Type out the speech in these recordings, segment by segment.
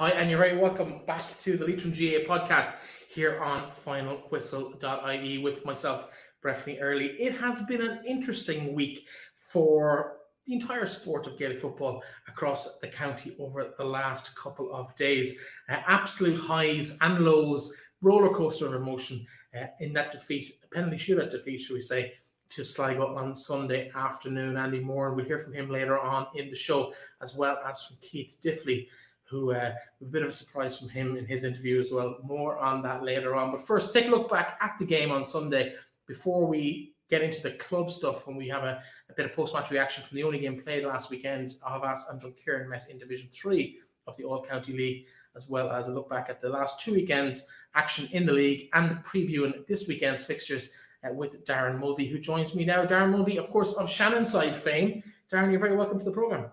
Hi, and you're very welcome back to the Leitrim GAA podcast here on finalwhistle.ie with myself, Breifne Earley. It has been an interesting week for the entire sport of Gaelic football across the county over the last couple of days. Uh, absolute highs and lows, roller coaster of emotion uh, in that defeat, penalty shootout defeat, should we say, to Sligo on Sunday afternoon. Andy Moran, and we'll hear from him later on in the show, as well as from Keith Diffley who uh, a bit of a surprise from him in his interview as well. More on that later on. But first, take a look back at the game on Sunday before we get into the club stuff when we have a, a bit of post-match reaction from the only game played last weekend. Aughavas and Drumkeerin met in Division 3 of the All-County League, as well as a look back at the last two weekends' action in the league and the previewing this weekend's fixtures uh, with Darren Mulvey, who joins me now. Darren Mulvey, of course, of Shannonside fame. Darren, you're very welcome to the programme.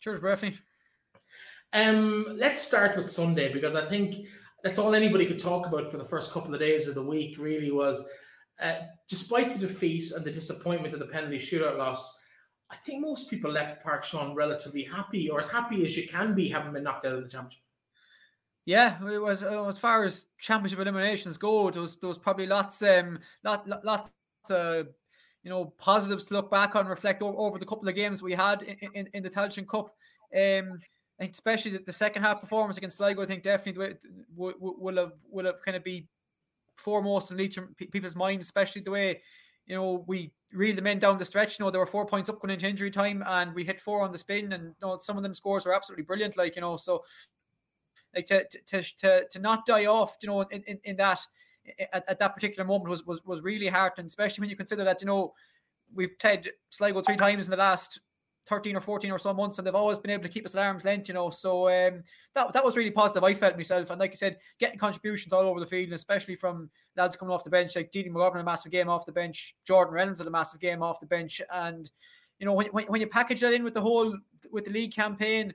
Cheers, Breifne. Um, let's start with Sunday because I think that's all anybody could talk about for the first couple of days of the week. Really was, uh, despite the defeat and the disappointment of the penalty shootout loss. I think most people left Pairc Sean relatively happy, or as happy as you can be, having been knocked out of the championship. Yeah, it was uh, as far as championship eliminations go. There was there was probably lots um lot, lot lots uh, you know positives to look back on, reflect over, over the couple of games we had in, in, in the Tailteann Cup. Um, think especially the, the second half performance against Sligo, I think definitely will, will have will have kind of be foremost in Leitrim people's minds, especially the way you know we reeled the men down the stretch. You know there were four points up going into injury time, and we hit four on the spin, and you know, some of them scores were absolutely brilliant. Like you know, so like to to to, to not die off, you know, in, in, in that at, at that particular moment was was was really heartening, especially when you consider that you know we've played Sligo three times in the last 13 or 14 or so months and they've always been able to keep us at arm's length, you know. So um, that that was really positive. I felt myself. And like I said, getting contributions all over the field, especially from lads coming off the bench, like Didi McGovern, a massive game off the bench, Jordan Reynolds had a massive game off the bench. And, you know, when, when, when you package that in with the whole, with the league campaign,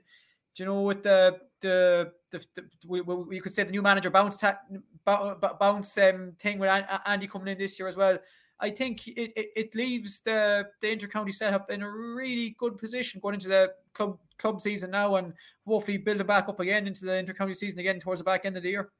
you know, with the, the, the, the we, we, could say the new manager bounce ta- bounce um, thing with Andy coming in this year as well. I think it, it, it leaves the the intercounty setup in a really good position going into the club club season now, and hopefully build it back up again into the intercounty season again towards the back end of the year.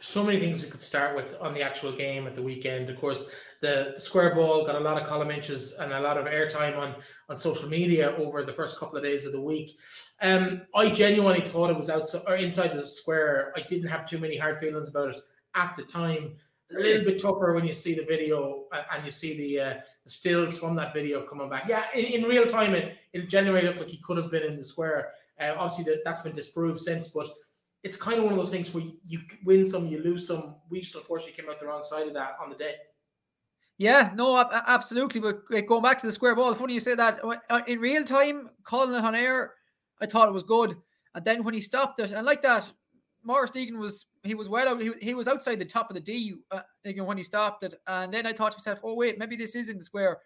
So many things we could start with on the actual game at the weekend. Of course, the, the square ball got a lot of column inches and a lot of airtime on on social media over the first couple of days of the week. Um, I genuinely thought it was outside or inside the square. I didn't have too many hard feelings about it at the time a little bit tougher when you see the video and you see the, uh, stills from that video coming back. Yeah, in, in real time, it, it generally looked like he could have been in the square. Uh, obviously, that, that's been disproved since, but it's kind of one of those things where you win some, you lose some. We just unfortunately came out the wrong side of that on the day. Yeah, no, absolutely. But going back to the square ball, funny you say that. Uh, in real time, calling it on air, I thought it was good. And then when he stopped it, and like that, Morris Deegan was he was well. He, he was outside the top of the D uh, when he stopped it, and then I thought to myself, "Oh wait, maybe this is in the square."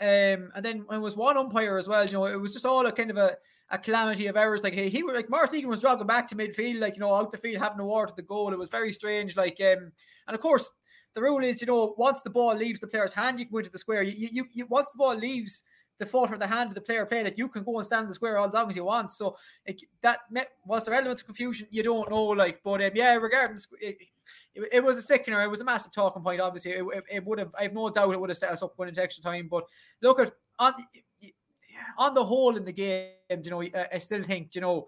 Um, and then it was one umpire as well. You know, it was just all a kind of a, a calamity of errors. Like hey, he was like Deegan was jogging back to midfield, like you know, out the field having a war to the goal. It was very strange. Like um, and of course the rule is, you know, once the ball leaves the player's hand, you can go into the square. You, you, you once the ball leaves the foot or the hand of the player playing it, you can go and stand in the square all as long as you want. So it, that was there elements of confusion. You don't know, like, but um, yeah, regarding it, it, it, was a sickener. It was a massive talking point. Obviously, it, it, it, would have. I have no doubt it would have set us up going into extra time. But look at on on the whole in the game, you know, I, I still think you know.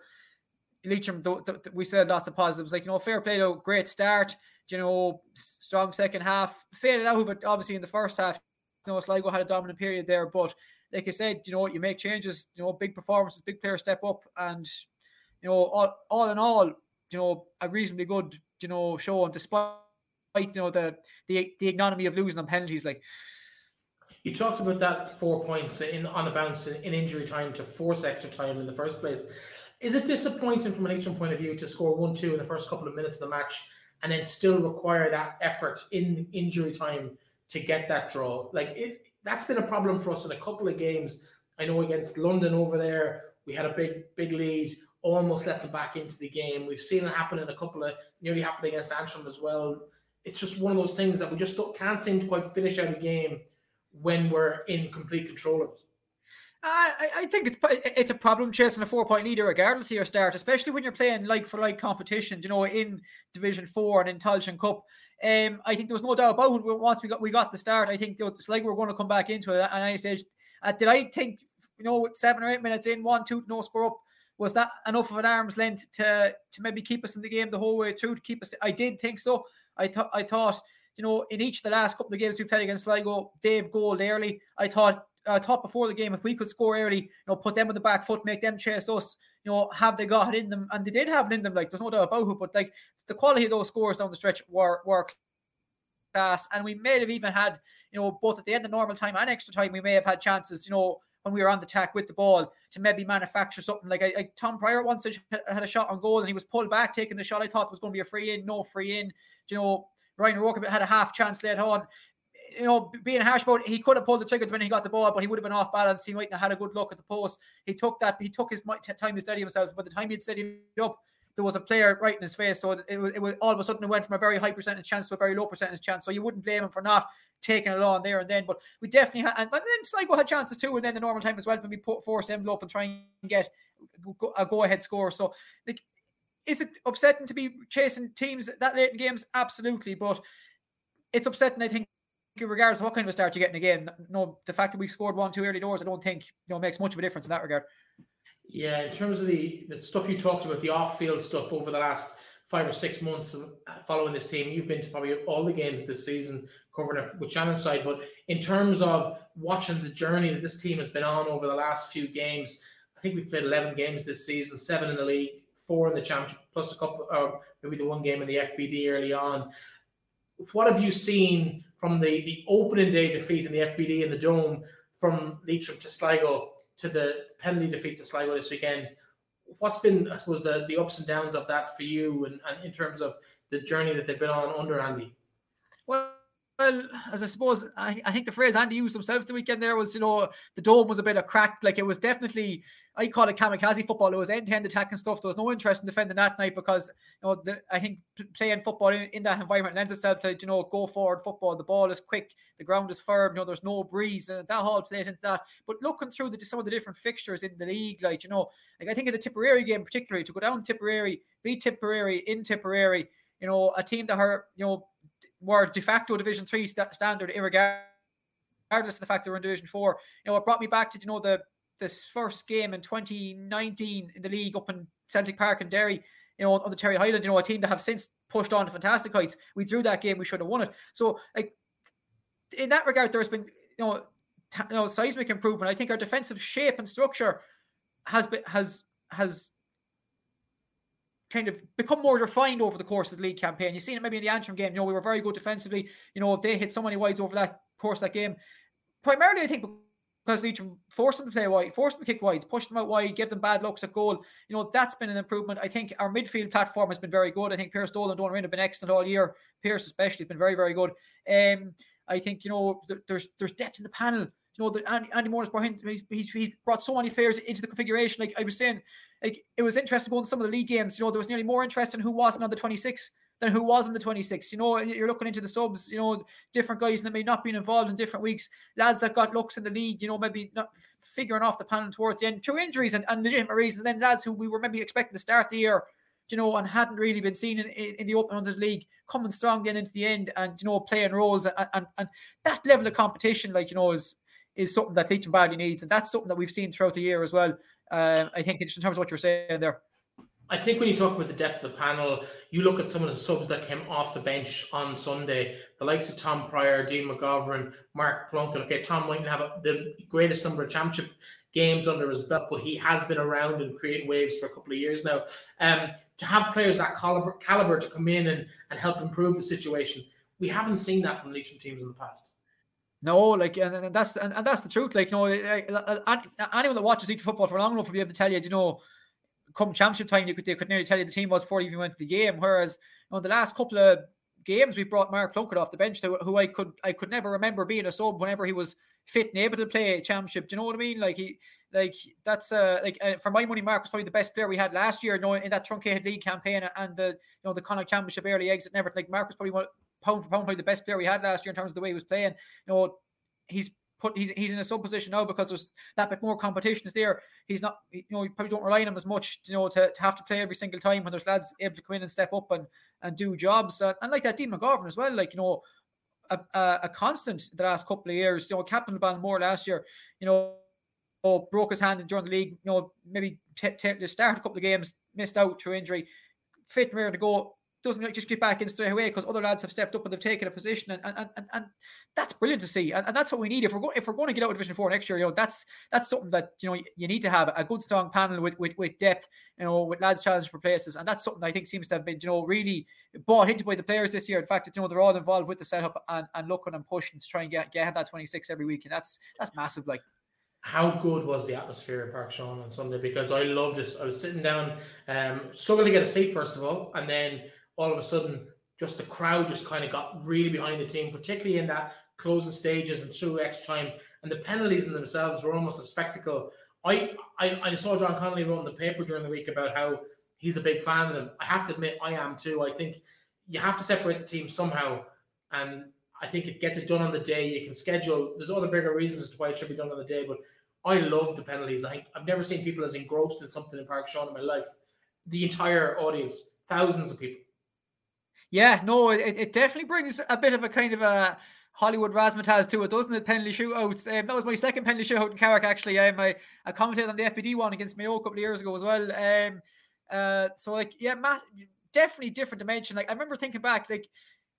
Leitrim, the, we still had lots of positives. Like, you know, fair play, though, great start, you know, strong second half. Faded out, but obviously in the first half, you know, Sligo had a dominant period there. But like I said, you know, you make changes, you know, big performances, big players step up, and you know, all, all in all, you know, a reasonably good, you know, show. And despite you know the the the ignominy of losing on penalties, like you talked about that four points in on the bounce in, in injury time to force extra time in the first place. Is it disappointing from an Leitrim point of view to score one two in the first couple of minutes of the match and then still require that effort in injury time to get that draw? Like it, that's been a problem for us in a couple of games. I know against London over there, we had a big, big lead, almost let them back into the game. We've seen it happen in a couple of nearly happened against Antrim as well. It's just one of those things that we just can't seem to quite finish out a game when we're in complete control of it. I, I think it's it's a problem chasing a four point leader regardless of your start, especially when you're playing like for like competition, you know, in Division Four and in Tailteann Cup. Um, I think there was no doubt about it. Once we got we got the start, I think it's like we're going to come back into it at any stage. Uh, did I think you know seven or eight minutes in, one two no score up? Was that enough of an arm's length to to maybe keep us in the game the whole way through? To keep us, I did think so. I thought I thought you know in each of the last couple of games we played against Sligo, Dave goaled early. I thought I thought before the game if we could score early, you know, put them on the back foot, make them chase us, you know, have they got it in them, and they did have it in them. Like there's no doubt about it, but like the quality of those scores down the stretch were were class, and we may have even had, you know, both at the end of normal time and extra time, we may have had chances, you know, when we were on the attack with the ball to maybe manufacture something like, like Tom Pryor once had a shot on goal and he was pulled back taking the shot. I thought was going to be a free in, no free in. You know, Ryan Rourke had a half chance later on you know, being harsh about it, he could have pulled the trigger when he got the ball, but he would have been off balance. He might have had a good look at the post. He took that, he took his time to steady himself. By the time he'd steadied up, there was a player right in his face. So it was, it was all of a sudden it went from a very high percentage chance to a very low percentage chance. So you wouldn't blame him for not taking it on there and then. But we definitely had, and, and then Sligo had chances too, and then the normal time as well when we put force envelope and try and get a go ahead score. So like, is it upsetting to be chasing teams that late in games? Absolutely, but it's upsetting. I think regardless of what kind of a start you get in a game, no, the fact that we scored one, two early doors, I don't think you know makes much of a difference in that regard. Yeah, in terms of the, the stuff you talked about, the off-field stuff over the last five or six months uh, following this team, you've been to probably all the games this season, covering it with Shannonside. But in terms of watching the journey that this team has been on over the last few games, I think we've played 11 games this season, seven in the league, four in the championship, plus a couple, or maybe the one game in the FBD early on. What have you seen from the, the opening day defeat in the FBD in the Dome from Leitrim to Sligo to the penalty defeat to Sligo this weekend. What's been, I suppose, the, the ups and downs of that for you and, and in terms of the journey that they've been on under Andy? Well, well, as I suppose, I, I think the phrase Andy used himself the weekend there was, you know, the dome was a bit of cracked. Like it was definitely, I call it kamikaze football. It was end to end attacking stuff. There was no interest in defending that night because, you know, the, I think playing football in, in, that environment lends itself to, you know, go forward football. The ball is quick, the ground is firm, you know, there's no breeze. And that all plays into that. But looking through the, some of the different fixtures in the league, like, you know, like I think in the Tipperary game, particularly to go down Tipperary, beat Tipperary in Tipperary, you know, a team that are, you know, were de facto Division Three st- standard, regardless of the fact they were in Division Four. You know, it brought me back to you know the this first game in 2019 in the league up in Celtic Park in Derry. You know, on the Terry Highland, you know, a team that have since pushed on to fantastic heights. We drew that game, we should have won it. So, like in that regard, there's been you know, t- you know seismic improvement. I think our defensive shape and structure has been has has kind of become more refined over the course of the league campaign. You've seen it maybe in the Antrim game. You know, we were very good defensively. You know, they hit so many wides over that course that game. Primarily, I think because Leitrim forced them to play wide, forced them to kick wides, pushed them out wide, give them bad looks at goal. You know, that's been an improvement. I think our midfield platform has been very good. I think Pierce Dolan and Donald have been excellent all year. Pierce especially has been very, very good. Um, I think, you know, there's there's depth in the panel. You know, the, Andy, Andy brought, he's, he's, he's brought so many players into the configuration. Like I was saying, like it was interesting going to some of the league games. You know, there was nearly more interest in who wasn't on the 26 than who was in the 26. You know, you're looking into the subs, you know, different guys that may not been involved in different weeks, lads that got looks in the league, you know, maybe not figuring off the panel towards the end through injuries and, and legitimate reasons. Then lads who we were maybe expecting to start the year, you know, and hadn't really been seen in, in, in the Open the League, coming strong then into the end and, you know, playing roles. And, and, and that level of competition, like, you know, is is something that Leitrim badly needs. And that's something that we've seen throughout the year as well. Um, I think in terms of what you're saying there. I think when you talk about the depth of the panel, you look at some of the subs that came off the bench on Sunday, the likes of Tom Pryor, Dean McGovern, Mark Plunkett. Okay, Tom mightn't have a, the greatest number of championship games under his belt, but he has been around and creating waves for a couple of years now. Um, to have players that caliber, caliber to come in and, and help improve the situation, we haven't seen that from Leitrim teams in the past. No, like, and, and that's and, and, that's the truth. Like, you know, anyone that watches League football for long enough will be able to tell you, you know, come championship time, you could they could nearly tell you the team was before you even went to the game. Whereas, you know, the last couple of games we brought Mark Plunkett off the bench, to, who I could I could never remember being a sub whenever he was fit and able to play championship. Do you know what I mean? Like he, like that's uh like uh, for my money, Mark was probably the best player we had last year. You know, in that truncated league campaign and the you know the Connacht Championship early exit and everything. Like Mark was probably one pound for pound probably the best player we had last year in terms of the way he was playing. You know, he's put he's he's in a sub position now because there's that bit more competition is there. He's not you know you probably don't rely on him as much you know to, to have to play every single time when there's lads able to come in and step up and and do jobs uh, and like that Dean McGovern as well. Like you know a, a, a constant the last couple of years. You know captain of more last year. You know. Oh, broke his hand during the league. You know, maybe t- t- start a couple of games, missed out through injury, fit and ready to go doesn't just get back in straight away because other lads have stepped up and they've taken a position, and and, and, and that's brilliant to see, and, and that's what we need if we're going if we're going to get out of Division Four next year. You know, that's that's something that you know you need to have a good strong panel with with, with depth, you know, with lads challenging for places, and that's something I think seems to have been you know really bought into by the players this year. In fact, you know they're all involved with the setup and, and looking and pushing to try and get get that twenty six every week, and that's that's massive. Like how good was the atmosphere in Pairc Sean on Sunday? Because I loved it. I was sitting down, um, struggling to get a seat first of all, and then all of a sudden just the crowd just kind of got really behind the team, particularly in that closing stages and through extra time. And the penalties in themselves were almost a spectacle. I, I, I saw John Connolly wrote in the paper during the week about how he's a big fan of them. I have to admit, I am too. I think you have to separate the team somehow. And I think it gets it done on the day. You can schedule, there's other bigger reasons as to why it should be done on the day, but I love the penalties. I think I've never seen people as engrossed in something in Pairc Sean in my life. The entire audience, thousands of people. Yeah, no, it, it definitely brings a bit of a kind of a Hollywood razzmatazz to it, doesn't it? Penalty shootouts. Um, that was my second penalty shootout in Carrick, actually. Um, I, I commented on the FBD one against Mayo a couple of years ago as well. Um, uh, so like, yeah, definitely different dimension. Like I remember thinking back, like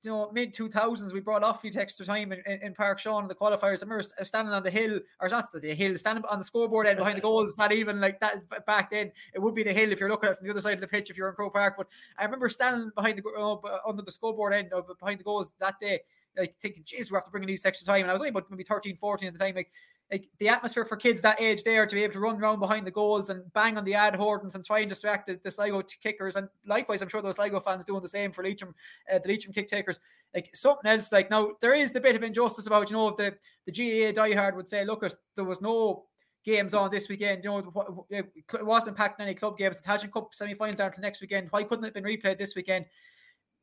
you know, mid two thousands, we brought Offaly to extra time in, in, in Pairc Sean the qualifiers. I remember standing on the hill, or not the hill, standing on the scoreboard end behind the goals. Not even like that back then. It would be the hill if you're looking at it from the other side of the pitch if you're in Crow Park. But I remember standing behind the uh, under the scoreboard end uh, behind the goals that day, like thinking, "Geez, we have to bring in these extra time." And I was only about maybe 13, 14 at the time, like like the atmosphere for kids that age there to be able to run around behind the goals and bang on the ad hordens and try and distract the, the Sligo kickers. And likewise, I'm sure those Sligo fans doing the same for Leitrim, uh, the Leitrim kick takers. Like something else, like now there is the bit of injustice about, you know, the, the GAA diehard would say, look, there was no games on this weekend. You know, it wasn't impacting any club games. The Tailteann Cup semi-finals aren't next weekend. Why couldn't it have been replayed this weekend?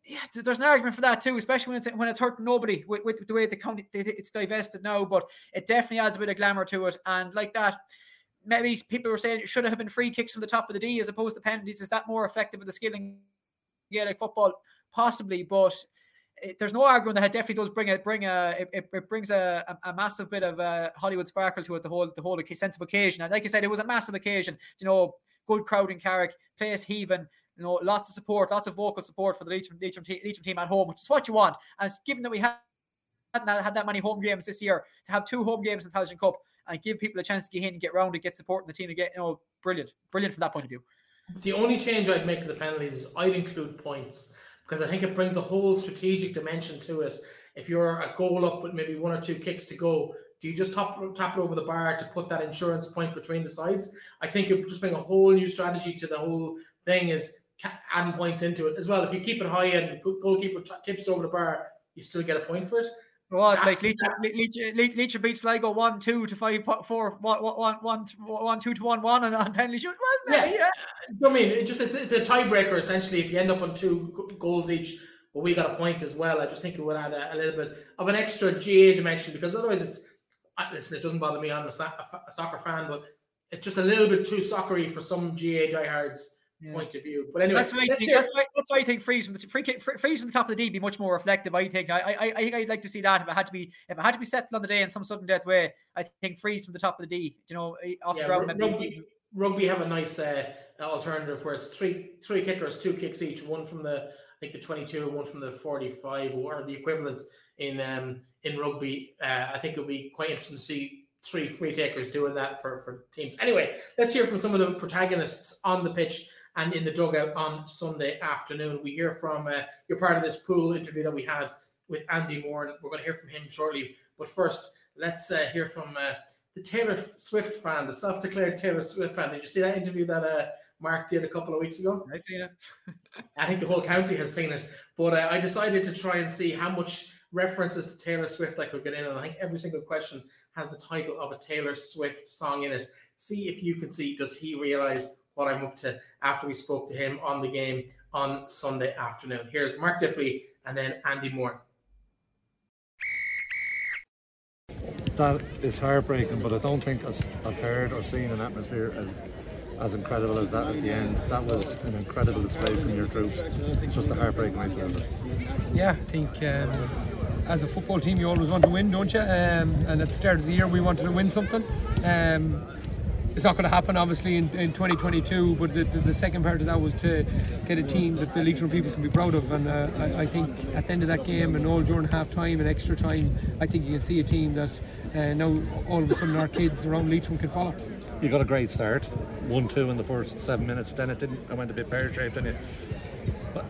Yeah, there's an argument for that too, especially when it's when it's hurting nobody with, with the way the county it's divested now. But it definitely adds a bit of glamour to it, and like that, maybe people were saying it should have been free kicks from the top of the D as opposed to penalties. Is that more effective with the skilling? Like football, possibly, but it, there's no argument that it definitely does bring it bring a it, it brings a, a, a, massive bit of uh, Hollywood sparkle to it. The whole the whole sense of occasion, and like I said, it was a massive occasion. You know, good crowd in Carrick, place heaving you know, lots of support, lots of vocal support for the Leitrim, Leitrim, Leitrim team at home, which is what you want. And it's given that we had had that many home games this year to have two home games in the Tailteann Cup and give people a chance to get in and get round and get support in the team get, you know, brilliant, brilliant from that point of view. The only change I'd make to the penalties is I'd include points because I think it brings a whole strategic dimension to it. If you're a goal up with maybe one or two kicks to go, do you just top, tap it over the bar to put that insurance point between the sides? I think it just bring a whole new strategy to the whole thing. Is adding points into it as well. If you keep it high and the goalkeeper tips over the bar, you still get a point for it. Well, like Leach, Leach, Leach, Leach beats Sligo one two to five four one one one one two to one one and on penalty shoot. Well, yeah, yeah. I mean, it just it's, it's a tiebreaker essentially. If you end up on two goals each, well, we got a point as well. I just think it would add a, a little bit of an extra GAA dimension because otherwise, it's listen. It doesn't bother me. I'm a, a, soccer fan, but it's just a little bit too soccery for some GAA diehards yeah. point of view. But anyway, that's why, I think, that's, why, that's why I think freeze from the free kick, freeze from the top of the D be much more reflective. I think I, I I think I'd like to see that if it had to be if it had to be settled on the day in some sudden death way. I think freeze from the top of the D. You know, eh, off yeah, the ground. Rugby, rugby have a nice uh, alternative where it's three three kickers, two kicks each, one from the I think the twenty two, one from the forty five, or the equivalent in um in rugby. Uh, I think it'll be quite interesting to see three free takers doing that for, for teams. Anyway, let's hear from some of the protagonists on the pitch and in the dugout on Sunday afternoon. We hear from uh, you're part of this pool interview that we had with Andy Moran, and we're going to hear from him shortly. But first, let's uh, hear from uh, the Taylor Swift fan, the self-declared Taylor Swift fan. Did you see that interview that uh, Mark did a couple of weeks ago? I've seen it. I think the whole county has seen it. But uh, I decided to try and see how much references to Taylor Swift I could get in, and I think every single question has the title of a Taylor Swift song in it. See if you can see. Does he realize what I'm up to after we spoke to him on the game on Sunday afternoon. Here's Mark Diffley and then Andy Moran. that is heartbreaking, but I don't think I've, I've heard or seen an atmosphere as as incredible as that at the end. That was an incredible display from your troops. Just a heartbreaking way to end. Yeah, I think um, as a football team, you always want to win, don't you? Um, and at the start of the year, we wanted to win something. Um, it's not going to happen, obviously, in, in 2022. But the, the, the, second part of that was to get a team that the Leitrim people can be proud of. And uh, I, I, think at the end of that game and all during half time and extra time, I think you can see a team that uh, now all of a sudden our kids around Leitrim can follow you got a great start, one two in the first seven minutes. Then it didn't. I went a bit pear shaped, and it.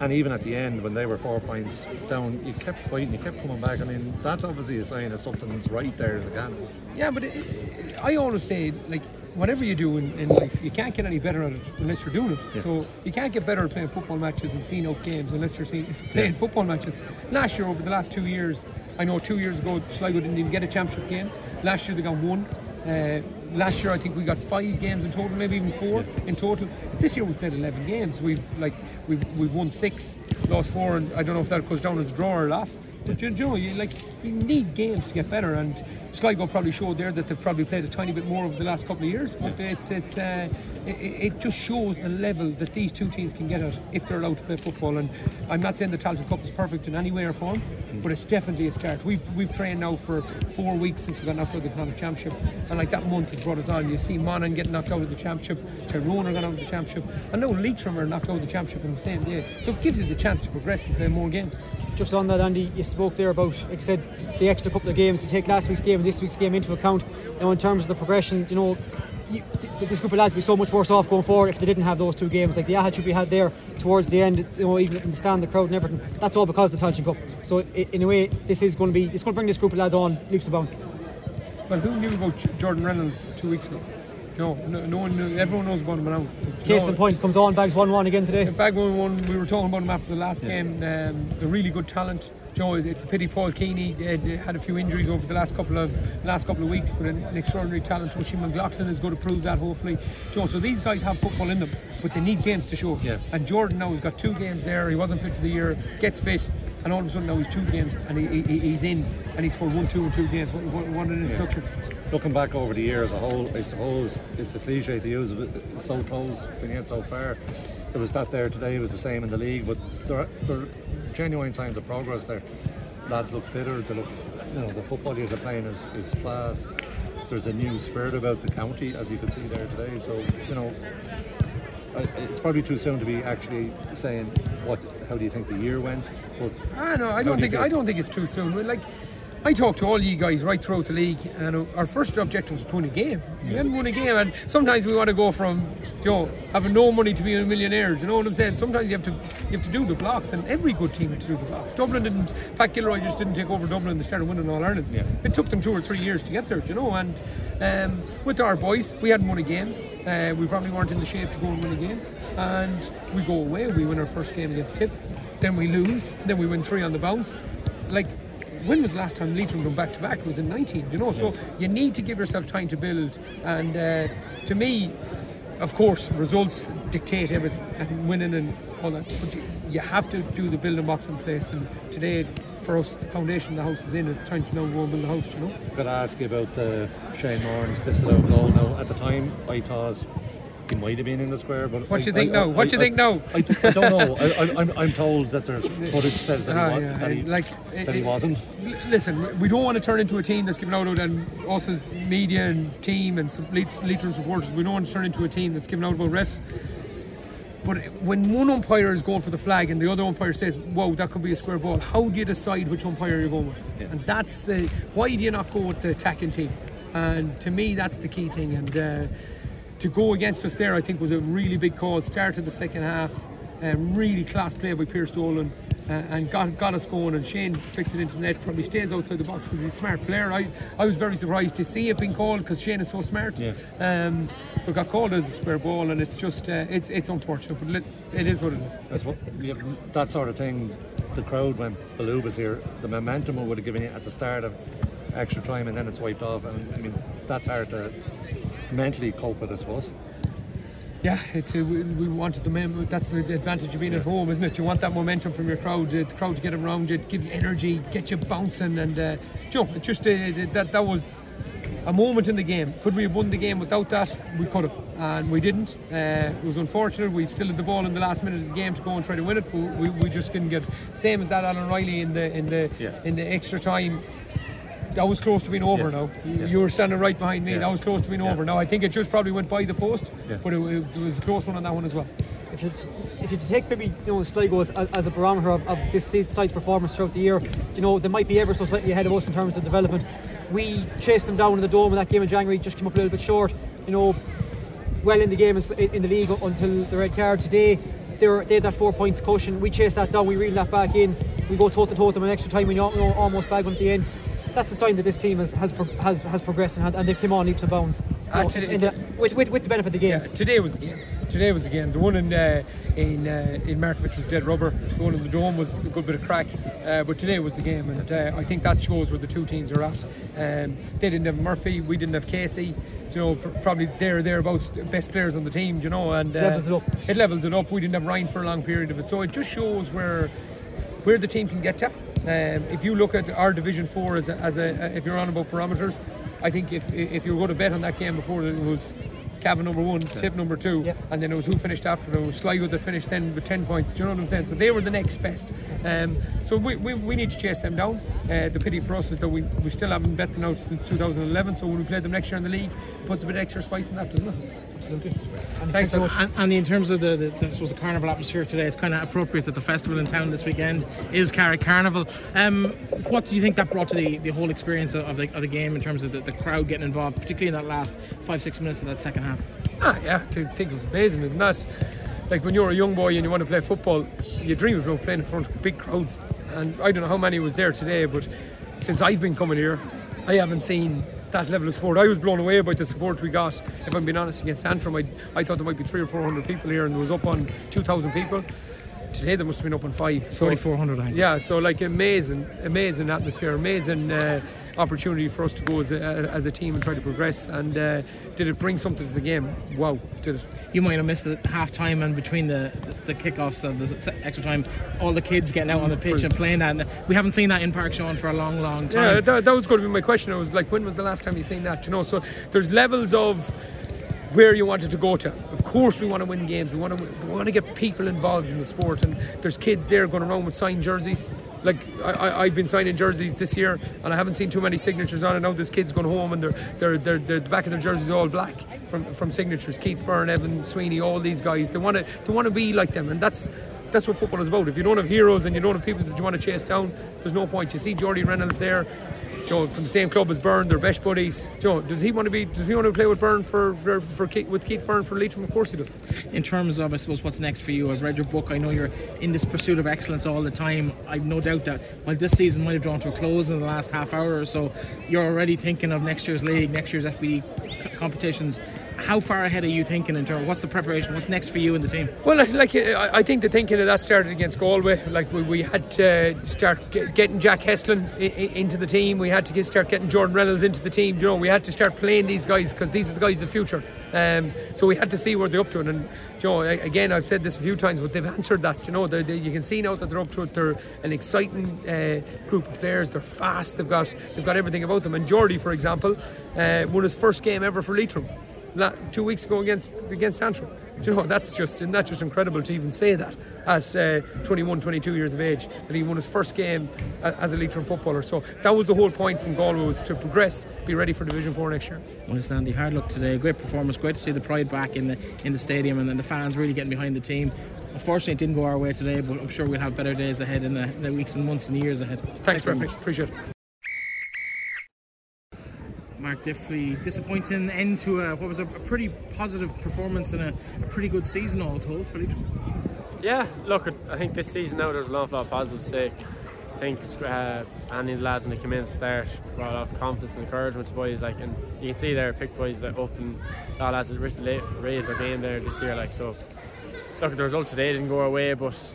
And even at the end, when they were four points down, you kept fighting, you kept coming back. I mean, that's obviously a sign that something's right there in the can. Yeah, but it, I always say, like, whatever you do in, in, life, you can't get any better at it unless you're doing it. Yeah. So you can't get better at playing football matches and seeing out games unless you're seeing, playing yeah. football matches. Last year, over the last two years, I know two years ago, Sligo didn't even get a championship game. Last year, they got one. Uh, last year I think we got five games in total, maybe even four yeah. in total. This year we've played eleven games. We've like we've we've won six, lost four, and I don't know if that goes down as draw or loss. But you know, you like you need games to get better, and Sligo probably showed there that they've probably played a tiny bit more over the last couple of years. But yeah. it's it's uh, it, it, just shows the level that these two teams can get at if they're allowed to play football. And I'm not saying the Tailteann Cup is perfect in any way or form, mm. but it's definitely a start. We've we've trained now for four weeks since we got knocked out of the Connacht Championship, and like that month has brought us on. You see Monaghan getting knocked out of the Championship, Tyrone are going out of the Championship, and now Leitrim are knocked out of the Championship in the same day. So it gives you the chance to progress and play more games just on that, Andy, you spoke there about, like I said, the extra couple of games to take last week's game this week's game into account. Now, in terms of the progression, you know, you, this group of lads would be so much worse off going forward if they didn't have those two games. Like the attitude we had there towards the end, you know, even in the stand, the crowd, and everything. That's all because of the Tailteann Cup. So, in a way, this is going to be, it's going to bring this group of lads on leaps and bounds. Well, who knew about Jordan Reynolds two weeks ago? No, no, no one knew. Everyone knows about him now. Case in point, comes on, bags 1 1 again today. Bag 1 1, we were talking about him after the last yeah. game. Um, a really good talent. Joe, it's a pity Paul Keaney uh, had a few injuries over the last couple of last couple of weeks, but an, an extraordinary talent. Oisin McLaughlin is going to prove that hopefully. Joe, so these guys have football in them, but they need games to show. Yeah. And Jordan now has got two games there. He wasn't fit for the year, gets fit, and all of a sudden now he's two games and he, he, he's in and he scored one, two, and two games. What, what, what an introduction. Yeah looking back over the year as a whole, I suppose it's a cliche to use, but so close when you get so far. It was that there today, it was the same in the league, but there, there are genuine signs of progress there lads look fitter. They look, you know, the football guys are playing is, is class. There's a new spirit about the county, as you could see there today. So, you know, it's probably too soon to be actually saying what. How do you think the year went? But I know. I don't think. I don't think it's too soon. Like I talked to all you guys right throughout the league, and our first objective was to win a game. We hadn't won a game, and sometimes we want to go from, you know, having no money to being a millionaire. Do you know what I'm saying? Sometimes you have to you have to do the blocks, and every good team had to do the blocks. Dublin didn't. Pat Gilroy just didn't take over Dublin. They started winning all Ireland. Yeah. It took them two or three years to get there. Do you know? And um, with our boys, we hadn't won a game. Uh, we probably weren't in the shape to go and win a game. And we go away. We win our first game against Tip. Then we lose. Then we win three on the bounce. Like when was the last time Leitrim won back to back? It was in 19, you know. So you need to give yourself time to build. And uh, to me, of course, results dictate everything and winning and all that. But you have to do the building blocks in place. And today, for us, the foundation of the house is in. It's time to now go and build the house. You know. I've got to ask you about the Shane Moran's disallowed goal. Now, at the time, I thought he might have been in the square, but what do you think now? What do you think now? I, don't know. I, am I'm told that there's footage says that, ah, he, yeah, that, he, like, that it, he wasn't. Listen, we don't want to turn into a team that's given out and us as media and team and some Leitrim supporters. We don't want to turn into a team that's given out about refs. But when one umpire is going for the flag and the other umpire says, "Whoa, that could be a square ball," how do you decide which umpire you're going with? Yeah. And that's the why do you not go with the attacking team? And to me, that's the key thing. And uh, to go against us there, I think was a really big call. Started the second half, uh, really class play by Pierce Dolan. Uh, and got got us going. And Shane fixed it into the net. Probably stays outside the box because he's a smart player. I, I was very surprised to see it being called because Shane is so smart. Yeah. Um, but got called as a square ball, and it's just uh, it's it's unfortunate, but it is what it is. That's what that sort of thing. The crowd when Baloo was here, the momentum would have given you at the start of extra time, and then it's wiped off. And I mean that's hard to mentally cope with, I suppose. Yeah, it's, uh, we, we wanted the mem- that's the advantage of being at home, isn't it? You want that momentum from your crowd, uh, the crowd to get around you, give you energy, get you bouncing, and uh, you know, it just uh, that that was a moment in the game. Could we have won the game without that? We could have, and we didn't. Uh, it was unfortunate. We still had the ball in the last minute of the game to go and try to win it, but we, we just couldn't get. Same as that Alan Riley in the in the Yeah. in the extra time. That was close to being over Yeah. now. You, you were standing right behind me. Yeah. That was close to being Yeah. over. Now I think it just probably went by the post, Yeah. but it, it was a close one on that one as well. if you if you take maybe you know Sligo as, as a barometer of, of this side's performance throughout the year, you know they might be ever so slightly ahead of us in terms of development. We chased them down in the dome in that game in January, just came up a little bit short. You know, well in the game in, in the league until the red card today. They, were, they had that four points cushion. We chased that down. We reeled that back in. We go toe to toe with them an extra time. We know, know, almost bag one at the end. That's the sign that this team has has, pro- has, has progressed and, had- and they've come on leaps and bounds. Ah, today- the- with, with, with the benefit of the Yeah, games. today was the game. Today was the game. The one in uh, in uh, in Markievicz was dead rubber. The one in the dome was a good bit of crack. Uh, but today was the game, and uh, I think that shows where the two teams are at. Um, they didn't have Murphy. We didn't have Casey. You know, pr- probably they're thereabouts the best players on the team. You know, and uh, Levels it up. It levels it up. We didn't have Ryan for a long period of it, so it just shows where where the team can get to. Um, if you look at our Division Four as a, as a if you're on about parameters, I think if if you were going to bet on that game before it was Cavan number one, Tip number two, Yep. and then it was who finished after. It was Sligo that finished then with ten points. Do you know what I'm saying? So they were the next best. Um, so we, we, we need to chase them down. Uh, the pity for us is that we, we still haven't bet them out since 2011. So when we play them next year in the league, it puts a bit of extra spice in that, doesn't it? Absolutely. Thanks so much. And, and in terms of the, the, I suppose the carnival atmosphere today, it's kind of appropriate that the festival in town this weekend is Carrick Carnival. Um, what do you think that brought to the, the whole experience of the, of the game in terms of the, the crowd getting involved, particularly in that last five six minutes of that second half? Ah, yeah, I think it was amazing. And that's like when you're a young boy and you want to play football, you dream about playing in front of big crowds. And I don't know how many was there today, but since I've been coming here, I haven't seen that level of support. I was blown away by the support we got. If I'm being honest, against Antrim, I, I thought there might be three or four hundred people here, and there was up on two thousand people. Today there must have been up on five. So 4,400, yeah, so like amazing, amazing atmosphere, amazing uh, opportunity for us to go as a, as a team and try to progress. And uh, did it bring something to the game? Wow, did it? You might have missed the half time and between the, the, kickoffs of the extra time, all the kids getting out on the pitch and playing that. And we haven't seen that in Pairc Sean for a long, long time. Yeah, that, that was going to be my question. I was like, when was the last time you seen that? You know, so there's levels of where you wanted to go to. Of course, we want to win games. We want to we want to get people involved in the sport, and there's kids there going around with signed jerseys. Like I, I've been signing jerseys this year, and I haven't seen too many signatures on it. Now there's kids going home, and they're they're they're, they're the back of their jerseys all black from from signatures. Keith Beirne, Evan Sweeney, all these guys. They want to they want to be like them, and that's that's what football is about. If you don't have heroes and you don't have people that you want to chase down, there's no point. You see Jordy Reynolds there, Joe from the same club as Beirne, they're best buddies. Joe, does he want to be? Does he want to play with Beirne for for, for Keith, with Keith Beirne for Leitrim? Of course he does. in terms of, I suppose, what's next for you? I've read your book. I know you're in this pursuit of excellence all the time. I've no doubt that while this season might have drawn to a close in the last half hour or so, you're already thinking of next year's league, next year's FBD competitions. How far ahead are you thinking in terms what's the preparation? What's next for you and the team? Well, like, uh, I think the thinking of that started against Galway. Like we, we had to start getting Jack Heslin into the team. We had to start getting Jordan Reynolds into the team. You know, we had to start playing these guys because these are the guys of the future. Um, so we had to see where they're up to it. And you know, again, I've said this a few times, but they've answered that. You know, they, they, you can see now that they're up to it. They're an exciting uh, group of players. They're fast. They've got they've got everything about them. And Geordie, for example, uh, won his first game ever for Leitrim two weeks ago against against Antrim. Do you know that's just isn't that just incredible to even say that at uh, 21, 22 years of age that he won his first game as a Leitrim footballer. So that was the whole point from Galway was to progress, be ready for Division Four next year. Well, it's Andy, hard luck today. Great performance. Great to see the pride back in the in the stadium and then the fans really getting behind the team. Unfortunately, it didn't go our way today, but I'm sure we'll have better days ahead in the the weeks and months and years ahead. Thanks, Perfect, appreciate it Mark Diffley, disappointing end to a, what was a, a pretty positive performance and a, a pretty good season all told for Leitrim. Yeah, look, I think this season now there's an awful lot of positive stake. I think uh, Andy and the lads when they come in start brought of confidence and encouragement to boys like and you can see there pick boys that up and a of lads that raised their game there this year like so look the result today didn't go our way but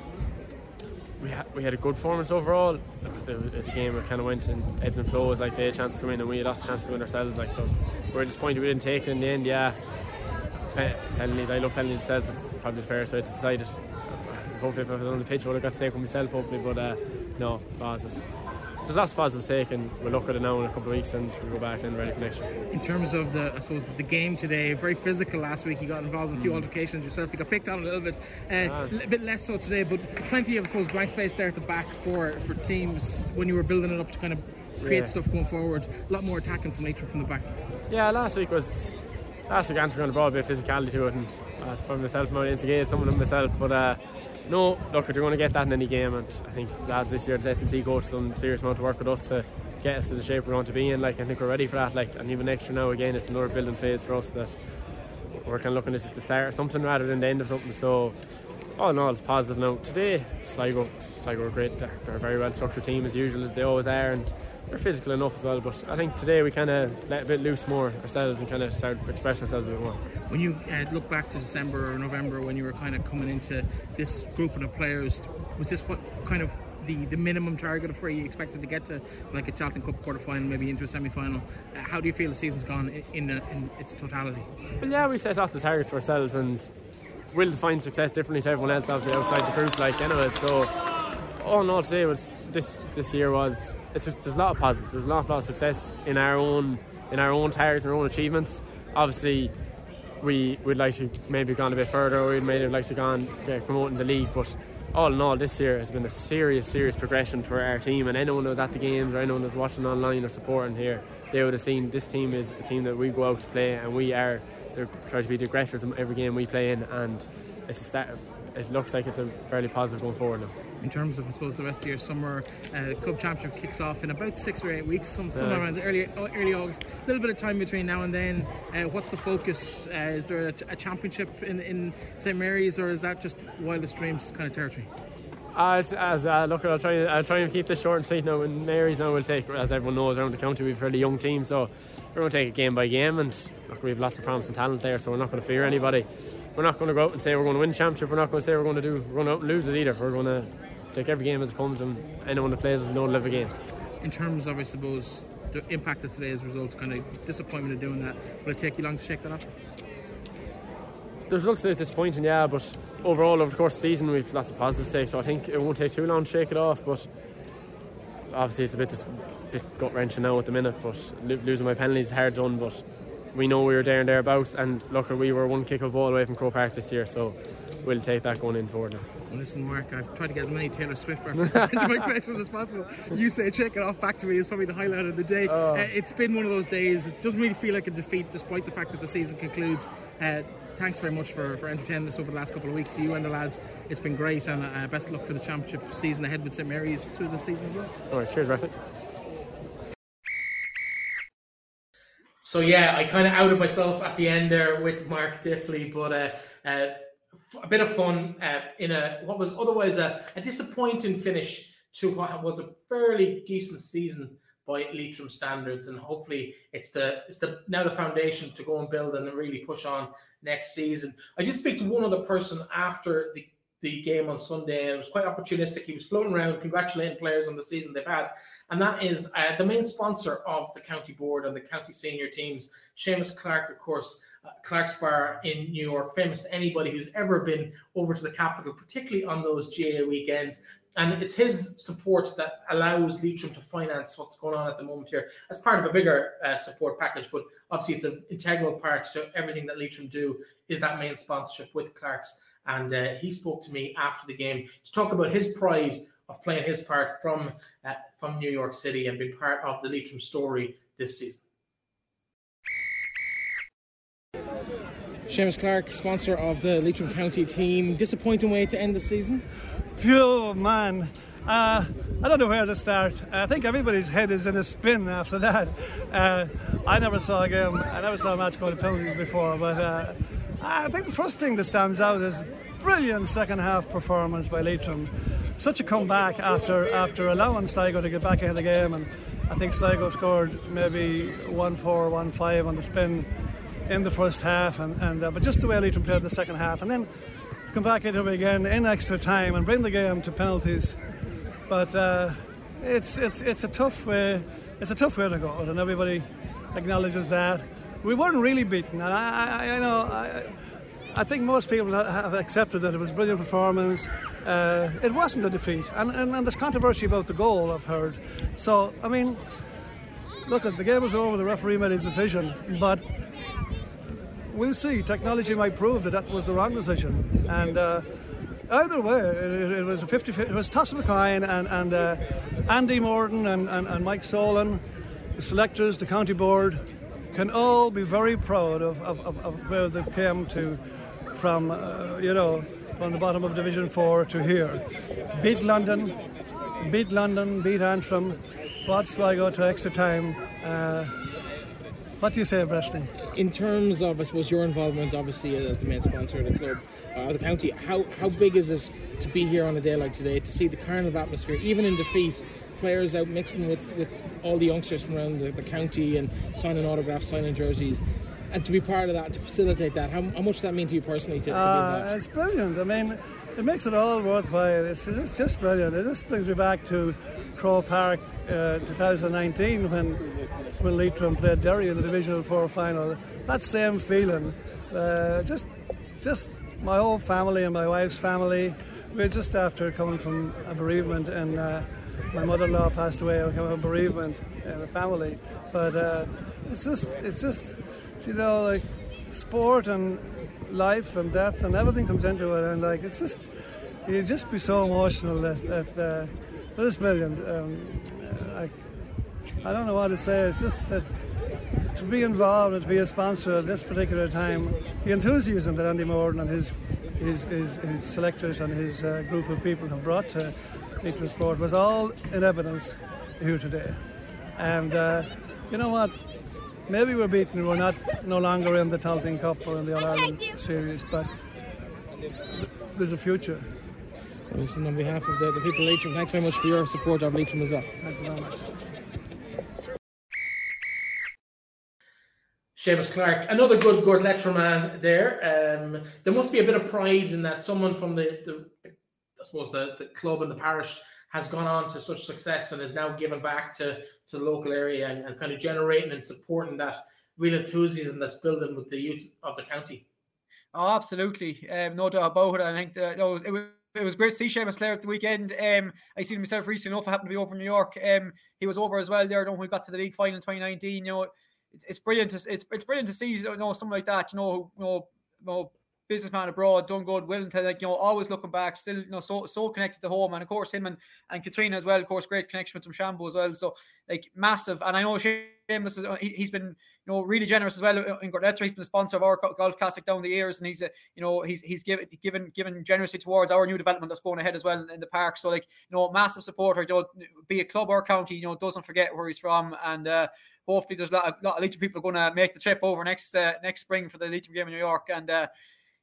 we, ha- we had a good performance overall at the, the game it kind of went in ebbs and flows like they had a chance to win and we lost a chance to win ourselves like so we're disappointed we didn't take it in the end yeah penalties. I love penalties myself. It's probably the fairest way to decide it. Hopefully, if I was on the pitch, I would have got to take one myself. Hopefully, but uh, no, positive there's lots of positive take, and we'll look at it now in a couple of weeks and we'll go back and ready for next year. In terms of the, I suppose, the game today, very physical last week. You got involved in a few mm. altercations yourself. You got picked on a little bit, uh, a bit less so today, but plenty of, I suppose, blank space there at the back for for teams when you were building it up to kind of create yeah. stuff going forward. A lot more attacking from nature from the back. Yeah, last week was last week Antrim on the ball, a bit of physicality to it, and uh, for myself, I instigated some of them myself, but. Uh, no, look, if you're going to get that in any game, and I think lads this year, the S&C coach done serious amount of work with us to get us to the shape we want to be in. Like I think we're ready for that. Like, and even next year now, again, it's another building phase for us that we're kind of looking at the start of something rather than the end of something. So, all in all, it's positive now. Today, Sligo, Sligo are great. They're, they're a very well structured team as usual, as they always are, and we're physical enough as well. But I think today we kind of let a bit loose more ourselves and kind of start expressing ourselves a bit more. When you uh, look back to December or November when you were kind of coming into this group of players, was this what kind of the, the minimum target of where you expected to get to, like a Tailteann Cup quarter final, maybe into a semi final? Uh, how do you feel the season's gone in, in, in its totality? Well, yeah, we set lots of targets for ourselves and we'll define success differently to everyone else, obviously outside the group, like anyway. So, all in all, today was this this year was it's just there's a lot of positives. There's a lot, a lot of success in our own in our own targets and our own achievements. Obviously, we would like to maybe gone a bit further. We'd maybe like to gone get promoting the league, but all in all, this year has been a serious, serious progression for our team. And anyone who was at the games or anyone who was watching online or supporting here, they would have seen this team is a team that we go out to play, and we are they're trying to be the aggressors in every game we play in. And it's a start, it looks like it's a fairly positive going forward now in terms of, I suppose, the rest of your summer uh, club championship kicks off in about six or eight weeks, some, around early early August. A little bit of time between now and then. Uh, what's the focus? Uh, is there a, a, championship in, in St Mary's, or is that just wildest dreams kind of territory? As, as uh, look, I'll try. I'll try and keep this short and sweet now. And Mary's now will take, as everyone knows, around the county we've a fairly young team, so we're going to take it game by game. And look, we have lots of promise and talent there, so we're not going to fear anybody. We're not going to go out and say we're going to win championship. We're not going to say we're going to do. We're going to out and lose it either. We're going to take every game as it comes, and anyone that plays don't live a game. In terms of, I suppose, the impact of today's results, kind of disappointment of doing that, will it take you long to shake that off? The results is disappointing, yeah, but overall over the course of the season we've lots of positive takes, eh, so I think it won't take too long to shake it off. But obviously it's a bit, a bit gut wrenching now at the minute. But losing my penalties is hard done, but we know we were there and thereabouts, and look, we were one kick of ball away from Croke Park this year, so we'll take that going in forward now. Well, listen, Mark, I've tried to get as many Taylor Swift references into my questions as possible. You say check it off back to me is probably the highlight of the day. Oh. Uh, it's been one of those days. It doesn't really feel like a defeat, despite the fact that the season concludes. Uh, thanks very much for, for entertaining us over the last couple of weeks to you and the lads. It's been great, and uh, best of luck for the championship season ahead with St Mary's through the season as well. All right, cheers, Rafa. So yeah, I kind of outed myself at the end there with Mark Diffley, but uh, uh, a bit of fun uh, in a what was otherwise a, a, disappointing finish to what was a fairly decent season by Leitrim standards, and hopefully it's the it's the now the foundation to go and build and really push on next season. I did speak to one other person after the the game on Sunday, and it was quite opportunistic. He was floating around congratulating players on the season they've had, and that is uh, the main sponsor of the county board and the county senior teams, Seamus Clarke, of course. Uh, Clarke's Bar in New York, famous to anybody who's ever been over to the capital, particularly on those GAA weekends. And it's his support that allows Leitrim to finance what's going on at the moment here as part of a bigger uh, support package. But obviously, it's an integral part to everything that Leitrim do is that main sponsorship with Clarke's. And uh, he spoke to me after the game to talk about his pride of playing his part from uh, from New York City and being part of the Leitrim story this season. Seamus Clarke, sponsor of the Leitrim County team. Disappointing way to end the season? Pure man. Uh, I don't know where to start. I think everybody's head is in a spin after that. Uh, I never saw a game, I never saw a match go to penalties before, but uh, I think the first thing that stands out is brilliant second half performance by Leitrim. Such a comeback after after allowing Sligo to get back into the game, and I think Sligo scored maybe 1 4, 1 5 on the spin in the first half, and, and uh, but just the way Leitrim played the second half, and then come back into it again in extra time and bring the game to penalties. But uh, it's it's it's a tough way. It's a tough way to go, and everybody acknowledges that. we weren't really beaten. And I, I you know, I, I think most people have accepted that it was a brilliant performance. Uh, it wasn't a defeat, and, and, and there's controversy about the goal. I've heard. So I mean, look, the game was over. The referee made his decision, but we'll see. Technology might prove that that was the wrong decision, and. Uh, either way, it, it, was a 50 It was toss coin, and, and uh, Andy Moran and, and, and Mike Solon, the selectors, the county board, can all be very proud of, of, of, of where they've come to from, uh, you know, from the bottom of Division 4 to here. Beat London, beat London, beat Antrim, brought Sligo to extra time. Uh, what do you say, Breslin? In terms of, I suppose, your involvement, obviously, as the main sponsor of the club, uh, the county, how, how big is it to be here on a day like today, to see the carnival atmosphere, even in defeat, players out mixing with, with all the youngsters from around the, the county and signing autographs, signing jerseys? and to be part of that, to facilitate that, how, how much does that mean to you personally? To, to uh, it's brilliant. I mean, it makes it all worthwhile. It's, it's just brilliant. It just brings me back to Croke Park uh, 2019 when when Leitrim played Derry in the Divisional Four final. That same feeling, uh, just just my whole family and my wife's family. We're just after coming from a bereavement, and uh, my mother-in-law passed away. Came from a bereavement in the family, but uh, it's just it's just you know, like sport and life and death and everything comes into it, and like it's just you just be so emotional that, that uh, this brilliant. Um, I, I don't know what to say. It's just that to be involved and to be a sponsor at this particular time, the enthusiasm that Andy Moran and his his, his, his selectors and his uh, group of people have brought to Leitrim Sport was all in evidence here today. And uh, you know what? Maybe we're beaten. We're not no longer in the Tailteann Cup or in the All Ireland series, but there's a future. Well, listen, on behalf of the, the people of Leitrim, thanks very much for your support of Leitrim as well. Thank you very much. Seamus Clarke, another good good Leitrim man there. Um, there must be a bit of pride in that someone from the, the I suppose the, the club and the parish has gone on to such success and is now given back to, to the local area and, and kind of generating and supporting that real enthusiasm that's building with the youth of the county. Oh, absolutely. Um, no doubt about it. I think that, it, was, it was it was great to see Seamus Clarke at the weekend. Um, I seen myself recently enough. I happened to be over in New York. Um, he was over as well there. When we got to the league final in 2019, you know, it's, it's brilliant. To, it's it's brilliant to see you know something like that. You know, you know, you know businessman abroad, done good, willing to like you know always looking back, still you know so so connected to home, and of course him and and Katrina as well, of course, great connection with Drumshanbo as well. So like massive, and I know Seamus is he, has been you know really generous as well in Gortletteragh. He's been a sponsor of our golf classic down the years, and he's a, you know he's he's given given given generously towards our new development that's going ahead as well in the park. So like you know massive supporter, you know, be a club or county, you know doesn't forget where he's from and. uh hopefully there's a lot, a lot of people going to make the trip over next uh, next spring for the Leitrim game in New York and uh,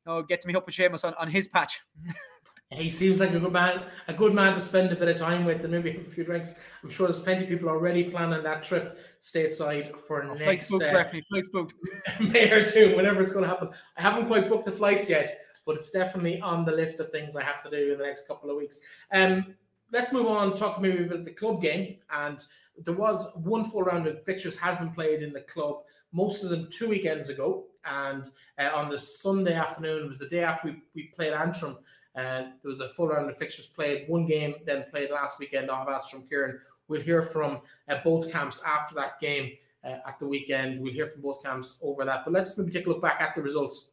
know, get to meet up with Seamus on, on his patch. he seems like a good man, a good man to spend a bit of time with and maybe have a few drinks. I'm sure there's plenty of people already planning that trip stateside for oh, next booked, uh, flights booked. May or two, whenever it's going to happen. I haven't quite booked the flights yet, but it's definitely on the list of things I have to do in the next couple of weeks. Um, let's move on talk maybe about the club game and there was one full round of fixtures has been played in the club most of them two weekends ago and uh, on the Sunday afternoon, it was the day after we, we played Antrim. Uh, there was a full round of fixtures played, one game then played last weekend off Astrum Kieran. We'll hear from uh, both camps after that game uh, at the weekend. We'll hear from both camps over that. But let's maybe take a look back at the results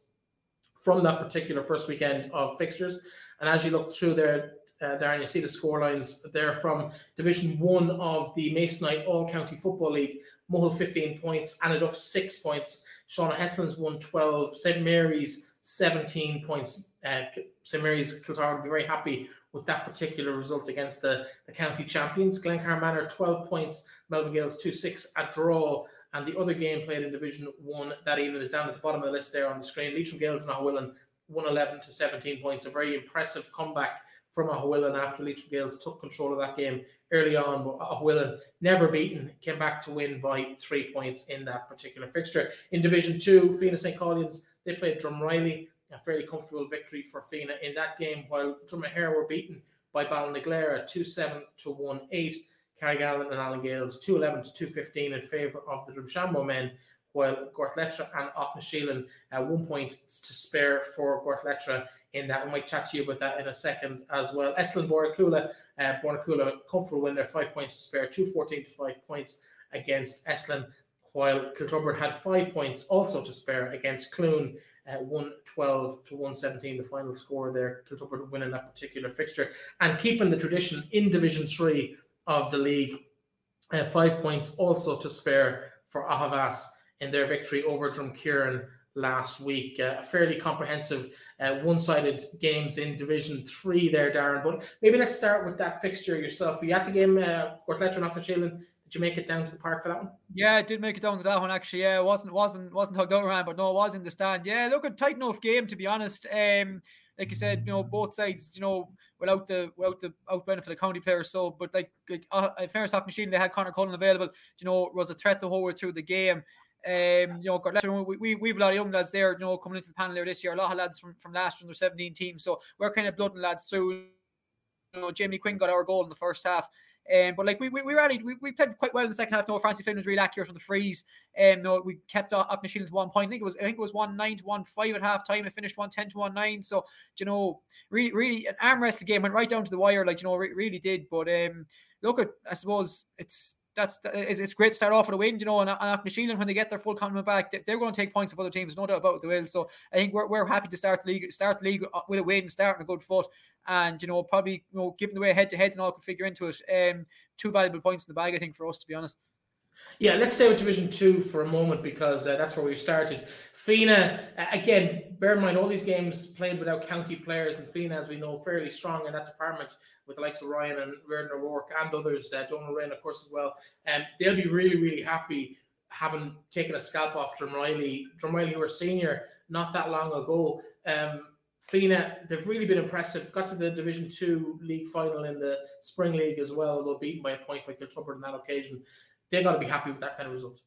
from that particular first weekend of fixtures. And as you look through there, uh, Darren, you see the score lines there from Division 1 of the Masonite All County Football League. Mohill 15 points, Annaduff 6 points, Sean O'Heslins won 12. St. Mary's 17 points. Uh, St. Mary's Kiltar will be very happy with that particular result against the, the county champions. Glencar Manor 12 points. Melvin Gaels 2 6 a draw. And the other game played in Division 1 that evening is down at the bottom of the list there on the screen. Leitrim Gaels and Aughawillan 111 to 17 points. A very impressive comeback from Aughawillan after Leitrim Gaels took control of that game early on, but Aughawillan, never beaten, came back to win by three points in that particular fixture. In Division 2, Fenagh St. Caillin's, they played Drumreilly, a fairly comfortable victory for Fenagh in that game, while Dromahair were beaten by Ballinaglera 2 7 to 1 8. Carrigallen and Allen Gaels 2 11 to 2 15 in favour of the Drumshanbo men, while Gortletteragh and Aughnasheelin uh, one point to spare for Gortletteragh in that. We might chat to you about that in a second as well. Eslin Bornacoola, uh, Bornacoola, comfortable win there, five points to spare, 214 to five points against Eslin, while Kiltubbrid had five points also to spare against Cloone. Uh, 112 to 117, the final score there. Kiltubbrid winning that particular fixture and keeping the tradition in Division 3 of the league. Uh, five points also to spare for Aughavas in their victory over Drumkeerin last week. Uh, fairly comprehensive uh, one-sided games in Division Three there, Darren. But maybe let's start with that fixture yourself. Were you at the game, uh, Gortletteragh and Aughnasheelin? Did you make it down to the park for that one? Yeah, I did make it down to that one actually. Yeah, it wasn't wasn't wasn't hugged out around, but no, it was in the stand. Yeah, look, a tight enough game to be honest. Um, like you said, you know, both sides, you know, without the without the out benefit of county players. So, but like, like uh, in fairness, Machine, they had Connor Cullen available. You know, was a threat the whole way through the game. Um, you know, we, we we've a lot of young lads there, you know, coming into the panel there this year. A lot of lads from, from last year, under 17 team. So we're kind of blooding lads through. You know, Jamie Quinn got our goal in the first half. Um, but like we we, we rallied, we, we played quite well in the second half. No, Francie Flynn was really accurate from the freeze. Um, no, we kept Aughnasheelin to one point. I think it was I think it was one nine to one five at half time. It finished one ten to one nine. So you know, really, really an arm wrestle game went right down to the wire. Like you know, re- really did. But um, look at I suppose it's that's it's great to start off with a win, you know, and, and when they get their full complement back, they're going to take points of other teams, no doubt about it, they will. So I think we're, we're happy to start the league, start the league uh, with a win, start starting a good foot, and you know, probably you know, given the way head to heads and all could figure into it, um, two valuable points in the bag, I think, for us to be honest. Yeah, let's stay with Division Two for a moment because uh, that's where we started. Fenagh, again, bear in mind all these games played without county players, and Fenagh, as we know, fairly strong in that department with the likes of Ryan and Reardon O'Rourke and others, uh, Donald Rain, of course, as well. And um, they'll be really, really happy having taken a scalp off Drumreilly. Drumreilly, who were senior not that long ago. Um, Fenagh, they've really been impressive. Got to the Division Two league final in the Spring League as well, although beaten by a point by Kiltubbrid on that occasion. They've got to be happy with that kind of result.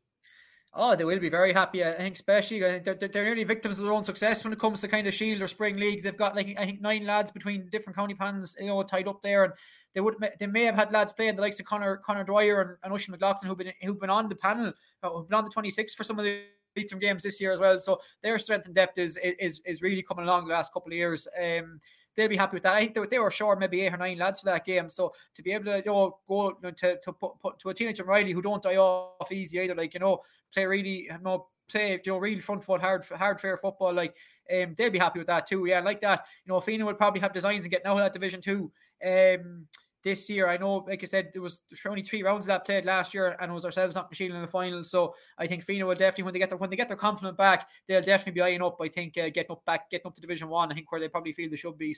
Oh, they will be very happy. I think, especially I think they're, they're nearly victims of their own success when it comes to kind of Shield or Spring League. They've got like I think nine lads between different county pans, you know, tied up there, and they would they may have had lads playing the likes of Connor Connor Dwyer and, and Oisin McLaughlin who've been who've been on the panel, uh, who've been on the 26 for some of the Leitrim games this year as well. So their strength and depth is is is really coming along the last couple of years. Um, they'll be happy with that. I think they, they were short maybe eight or nine lads for that game. So to be able to you know go to to put, put to a teenager Riley who don't die off easy either, like you know play really you know play you know really front foot hard hard fair football like um they'll be happy with that too. Yeah, like that. You know, Fenagh would probably have designs and getting out of that division too. Um this year. I know, like I said, there was only three rounds of that played last year, and it was ourselves not machine in the final. So I think Fenagh will definitely, when they get their when they get their compliment back, they'll definitely be eyeing up. I think uh, getting up back, getting up to Division One. I think where they probably feel they should be.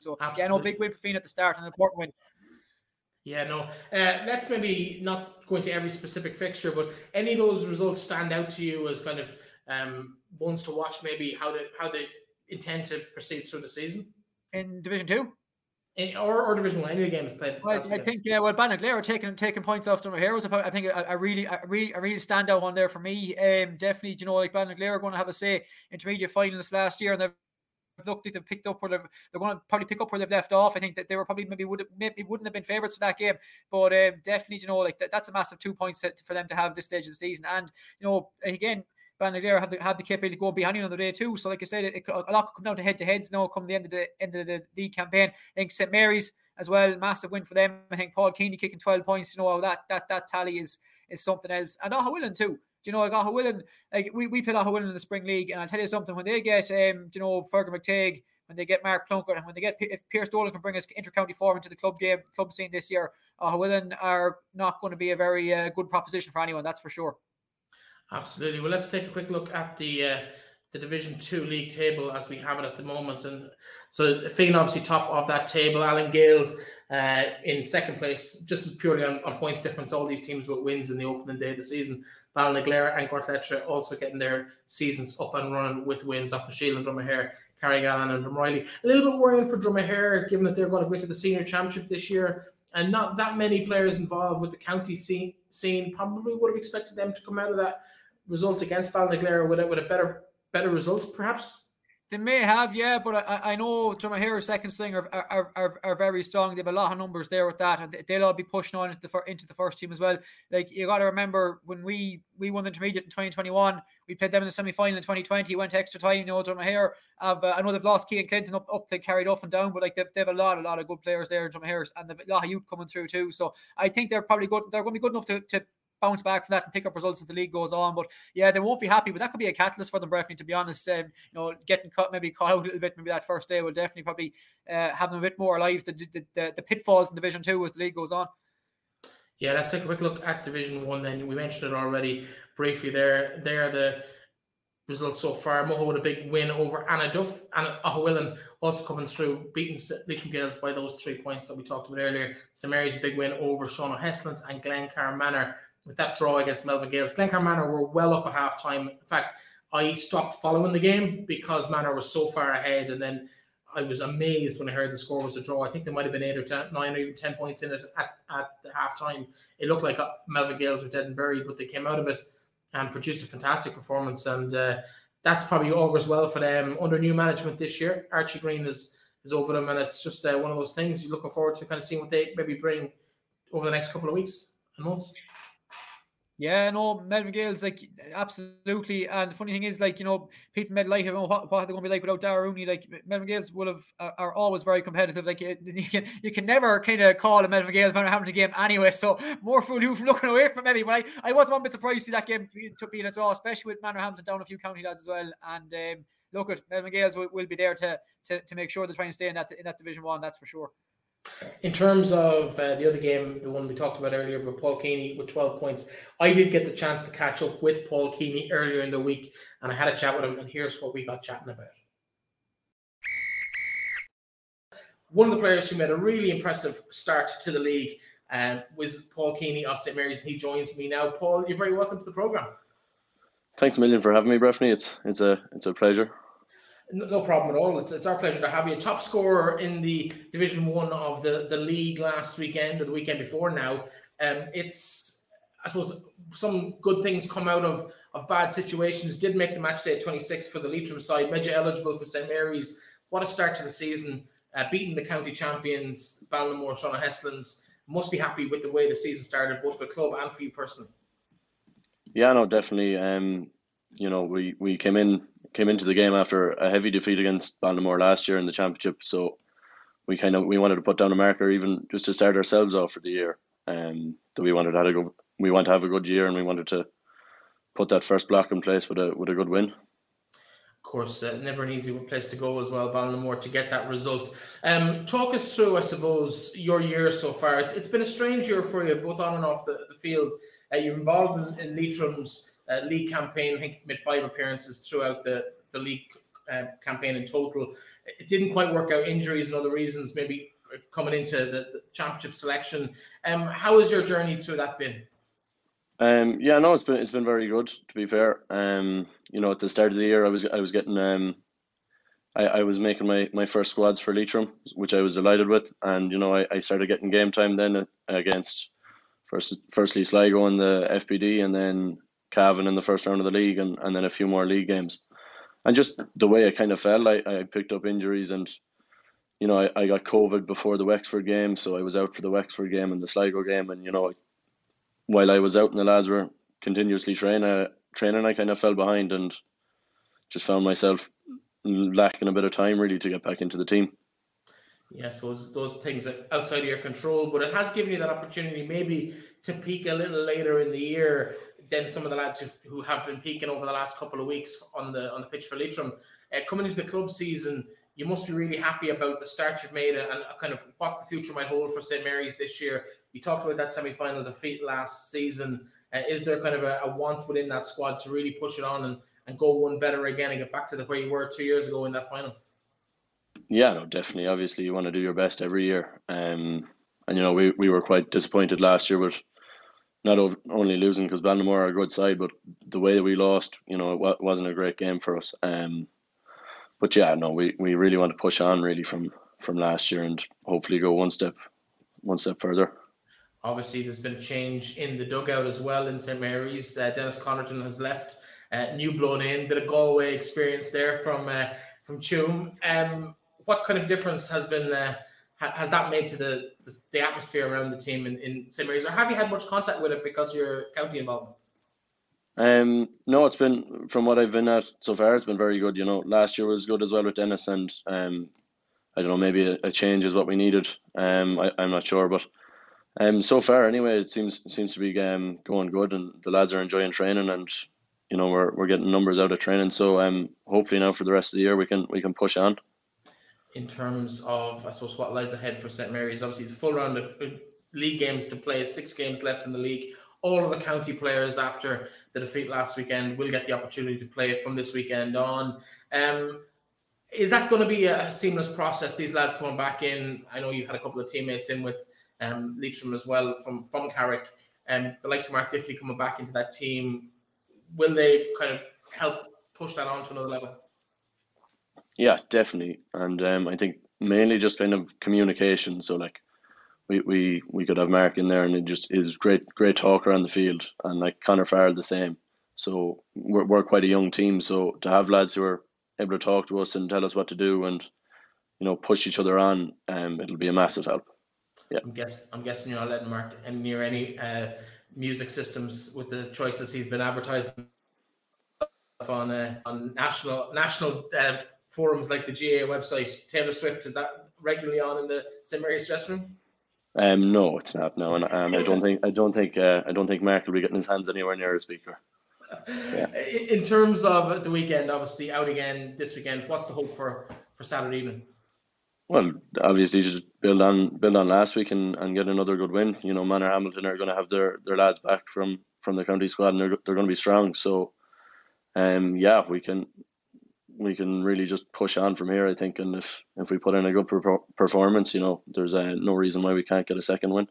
So Absolutely. yeah, no big win for Fenagh at the start, and an important win. Yeah, no. Uh, let's maybe not go into every specific fixture, but any of those results stand out to you as kind of um, ones to watch, maybe how they how they intend to proceed through the season in Division Two. In, or, or Division One, any of the games played. Well, I think yeah. Well, Ballinaglera are taking taking points off them here was I think a, a, really a really a really standout one there for me. Um, definitely, you know, like Ballinaglera are going to have a say intermediate finals last year, and they've looked like they've picked up where they've, they're going to probably pick up where they've left off. I think that they were probably maybe would have, maybe wouldn't have been favourites for that game, but um, definitely you know like that, that's a massive two points for them to have this stage of the season. And you know again, Ballinaglera have the have the capability to go behind you on the day too. So like I said, it, it, a lot could come down to head to heads now come the end of the end of the league campaign. I think St Mary's as well, massive win for them. I think Paul Keaney kicking 12 points, you know, that that that tally is is something else. And Aughawillan too. Do you know, like Aughawillan, like we, we played Aughawillan in the spring league, and I'll tell you something, when they get um, you know, Fergus McTague, when they get Mark Plunkett, and when they get if Pierce Dolan can bring us inter-county form into the club game, club scene this year, Aughawillan are not going to be a very uh, good proposition for anyone, that's for sure. Absolutely. Well, let's take a quick look at the uh, the Division Two league table as we have it at the moment. And so Finn obviously top of that table. Allen Gaels uh, in second place, just as purely on, on, points difference. All these teams with wins in the opening day of the season. Ballinaglera and Gortletteragh also getting their seasons up and running with wins up Shield and Dromahair, Carrigallen and Drumreilly. A little bit worrying for Dromahair, given that they're going to go into the senior championship this year and not that many players involved with the county scene. scene. Probably would have expected them to come out of that result against Ballinaglera with a, with a better better result, perhaps? They may have, yeah, but I, I know Dromahair's second string are, are, are, are very strong. They have a lot of numbers there with that, and they'll all be pushing on into the into the first team as well. Like you got to remember when we we won the intermediate in 2021, we played them in the semi final in 2020. Went extra time. You know, Dromahair have uh, I know they've lost Kean Clinton up up to carried off and down, but like they've, they have a lot a lot of good players there in Dromahair, and they've a lot of youth coming through too. So I think they're probably good. They're going to be good enough to, to bounce back from that and pick up results as the league goes on. But yeah, they won't be happy. But that could be a catalyst for them, Breifne, to be honest. Um, you know, getting cut, maybe caught out a little bit, maybe that first day will definitely probably uh, have them a bit more alive. The, the, the, the pitfalls in Division Two as the league goes on. Yeah, let's take a quick look at Division One. Then we mentioned it already briefly. There, there are the results so far. Mohill with a big win over Annaduff. and Aughawillan also coming through, beating Leitrim Gaels by those three points that we talked about earlier. St Mary's big win over Sean O'Heslins and Glencar Manor with that draw against Melvin Gaels. Glencar Manor were well up at half time. In fact, I stopped following the game because Manor was so far ahead. And then I was amazed when I heard the score was a draw. I think there might have been eight or ten, nine or even 10 points in it at, at the half time. It looked like uh, Melvin Gaels were dead and buried, but they came out of it and produced a fantastic performance. And uh, that's probably augurs well for them under new management this year. Archie Green is is over them, and it's just uh, one of those things you're looking forward to kind of seeing what they maybe bring over the next couple of weeks and months. Yeah, no, Melvin Gaels, like absolutely. And the funny thing is, like you know, people made light of what, what they're going to be like without Dara Rooney. Like Melvin Gaels will have uh, are always very competitive. Like you, you can you can never kind of call a Melvin Gaels Hamilton game anyway. So more fool you from looking away from maybe. But I, I was one bit surprised to see that game took being a draw, especially with Manorhampton down a few county lads as well. And um, look at Melvin Gaels will, will be there to, to to make sure they're trying to stay in that in that Division One. That's for sure. In terms of uh, the other game, the one we talked about earlier, with Paul Keaney with 12 points, I did get the chance to catch up with Paul Keaney earlier in the week and I had a chat with him, and here's what we got chatting about. One of the players who made a really impressive start to the league um, was Paul Keaney of St. Mary's, and he joins me now. Paul, you're very welcome to the programme. Thanks a million for having me, Breifne. It's, it's, a, it's a pleasure. No problem at all. It's, it's our pleasure to have you. Top scorer in the Division One of the, the league last weekend or the weekend before now. Um, it's, I suppose, some good things come out of, of bad situations. Did make the match day at 26 for the Leitrim side. You eligible for St Mary's. What a start to the season. Uh, beating the county champions, Ballinamore, Sean Heslins. Must be happy with the way the season started, both for the club and for you personally. Yeah, no, definitely. Um, you know, we, we came in came into the game after a heavy defeat against Ballinamore last year in the championship. So we kind of we wanted to put down a marker even just to start ourselves off for the year. Um, that we wanted to have a go, we want to have a good year and we wanted to put that first block in place with a with a good win. Of course, uh, never an easy place to go as well, Ballinamore, to get that result. Um, talk us through, I suppose, your year so far. It's, it's been a strange year for you, both on and off the, the field. Uh, you're involved in, in Leitrim's uh, league campaign. I think made five appearances throughout the the league uh, campaign in total. It didn't quite work out. Injuries and other reasons, maybe coming into the, the championship selection. Um, how has your journey through that been? Um, yeah, no, it's been it's been very good to be fair. Um, you know, at the start of the year, I was I was getting um, I, I was making my, my first squads for Leitrim, which I was delighted with, and you know, I, I started getting game time then against first firstly Sligo in the FBD, and then Cavan in the first round of the league and, and then a few more league games. And just the way I kind of felt, I, I picked up injuries and, you know, I, I got COVID before the Wexford game, so I was out for the Wexford game and the Sligo game. And, you know, while I was out and the lads were continuously training, uh, training, I kind of fell behind and just found myself lacking a bit of time really to get back into the team. Yes, I suppose those things outside of your control, but it has given you that opportunity maybe to peak a little later in the year than some of the lads who, who have been peaking over the last couple of weeks on the on the pitch for Leitrim. Uh, coming into the club season, you must be really happy about the start you've made and, and kind of what the future might hold for St Mary's this year. You talked about that semi-final defeat last season. Uh, is there kind of a, a, want within that squad to really push it on and, and go one better again and get back to the where you were two years ago in that final? Yeah, no, definitely. Obviously, you want to do your best every year. Um, and you know, we, we were quite disappointed last year with not only losing because Ballinamore are a good side, but the way that we lost, you know, it wasn't a great game for us. Um, but yeah, no, we, we really want to push on really from from last year and hopefully go one step one step further. Obviously, there's been a change in the dugout as well in St Mary's. Uh, Dennis Connerton has left uh, new blood in, bit of Galway experience there from uh, from Tuam. Um, what kind of difference has been uh, has that made to the, the, the atmosphere around the team in, in St Mary's, or have you had much contact with it because your county involvement? Um, no, it's been from what I've been at so far. It's been very good. You know, last year was good as well with Dennis, and um, I don't know, maybe a, a change is what we needed. Um, I, I'm not sure, but um, so far anyway, it seems seems to be um going good, and the lads are enjoying training, and you know we're we're getting numbers out of training. So um, hopefully now for the rest of the year we can we can push on. In terms of, I suppose, what lies ahead for St Mary's, obviously the full round of uh, league games to play, six games left in the league. All of the county players after the defeat last weekend will get the opportunity to play from this weekend on. Um, is that going to be a seamless process? These lads coming back in. I know you had a couple of teammates in with um, Leitrim as well from from Carrick, and um, the likes of Mark Diffley coming back into that team. Will they kind of help push that on to another level? Yeah, definitely, and um, I think mainly just kind of communication. So like, we, we we could have Mark in there, and it just is great great talker on the field, and like Connor Farrell the same. So we're we're quite a young team, so to have lads who are able to talk to us and tell us what to do, and you know push each other on, um, it'll be a massive help. Yeah, I'm guess I'm guessing you're not letting Mark and near any uh, music systems with the choices he's been advertised on uh, on national national uh, forums like the GAA website. Taylor Swift is that regularly on in the St Mary's dressing room? Um, no, it's not. No, and, and I don't think I don't think uh, I don't think Mark will be getting his hands anywhere near a speaker. Yeah. In terms of the weekend, obviously out again this weekend. What's the hope for for Saturday evening? Well, obviously just build on build on last week and, and get another good win. You know, Manorhamilton are going to have their, their lads back from from the county squad and they're they're going to be strong. So, um, yeah, we can we can really just push on from here. I think, and if if we put in a good per- performance, you know, there's uh, no reason why we can't get a second win.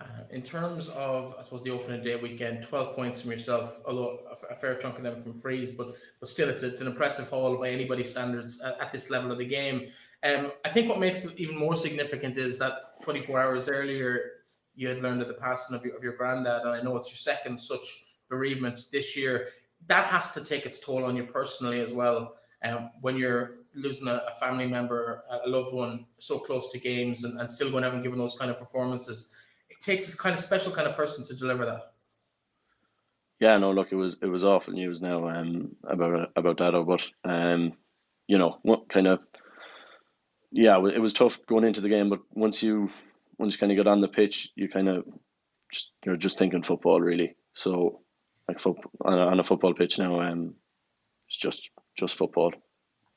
Uh, in terms of, I suppose, the opening day weekend, 12 points from yourself, although a, fair chunk of them from freeze, but but still, it's, it's an impressive haul by anybody's standards at, at this level of the game. Um, I think what makes it even more significant is that 24 hours earlier, you had learned of the passing of your, of your granddad, and I know it's your second such bereavement this year. That has to take its toll on you personally as well. Um, when you're losing a, a, family member, a loved one, so close to games, and, and still going out and giving those kind of performances, it takes a kind of special kind of person to deliver that. Yeah, no, look, it was it was awful news now um, about about that, but um, you know, what kind of yeah, it was tough going into the game, but once you once you kind of get on the pitch, you kind of just, you're just thinking football really. So like football on a, football pitch now, um, it's just just football.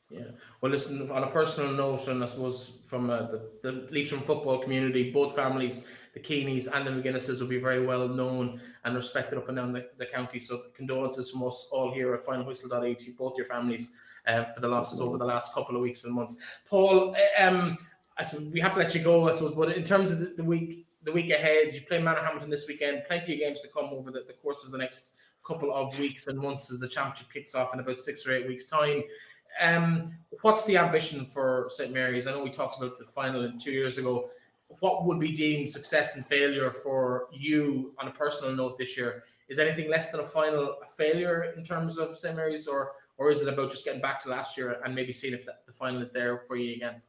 Yeah. Well, listen, on a personal note, and I suppose from uh, the, the Leitrim football community, both families, the Keaneys and the McGuinnesses, will be very well known and respected up and down the, the county. So, condolences from us all here at finalwhistle.ie to both your families uh, for the losses over the last couple of weeks and months. Paul, uh, um, I suppose we have to let you go, I suppose, but in terms of the, the week, the week ahead, you play Manorhamilton this weekend, plenty of games to come over the, the course of the next couple of weeks and months as the championship kicks off in about six or eight weeks' time. Um, what's the ambition for St Mary's? I know we talked about the final in two years ago. What would be deemed success and failure for you on a personal note this year? Is anything less than a final a failure in terms of St Mary's, or or is it about just getting back to last year and maybe seeing if the final is there for you again?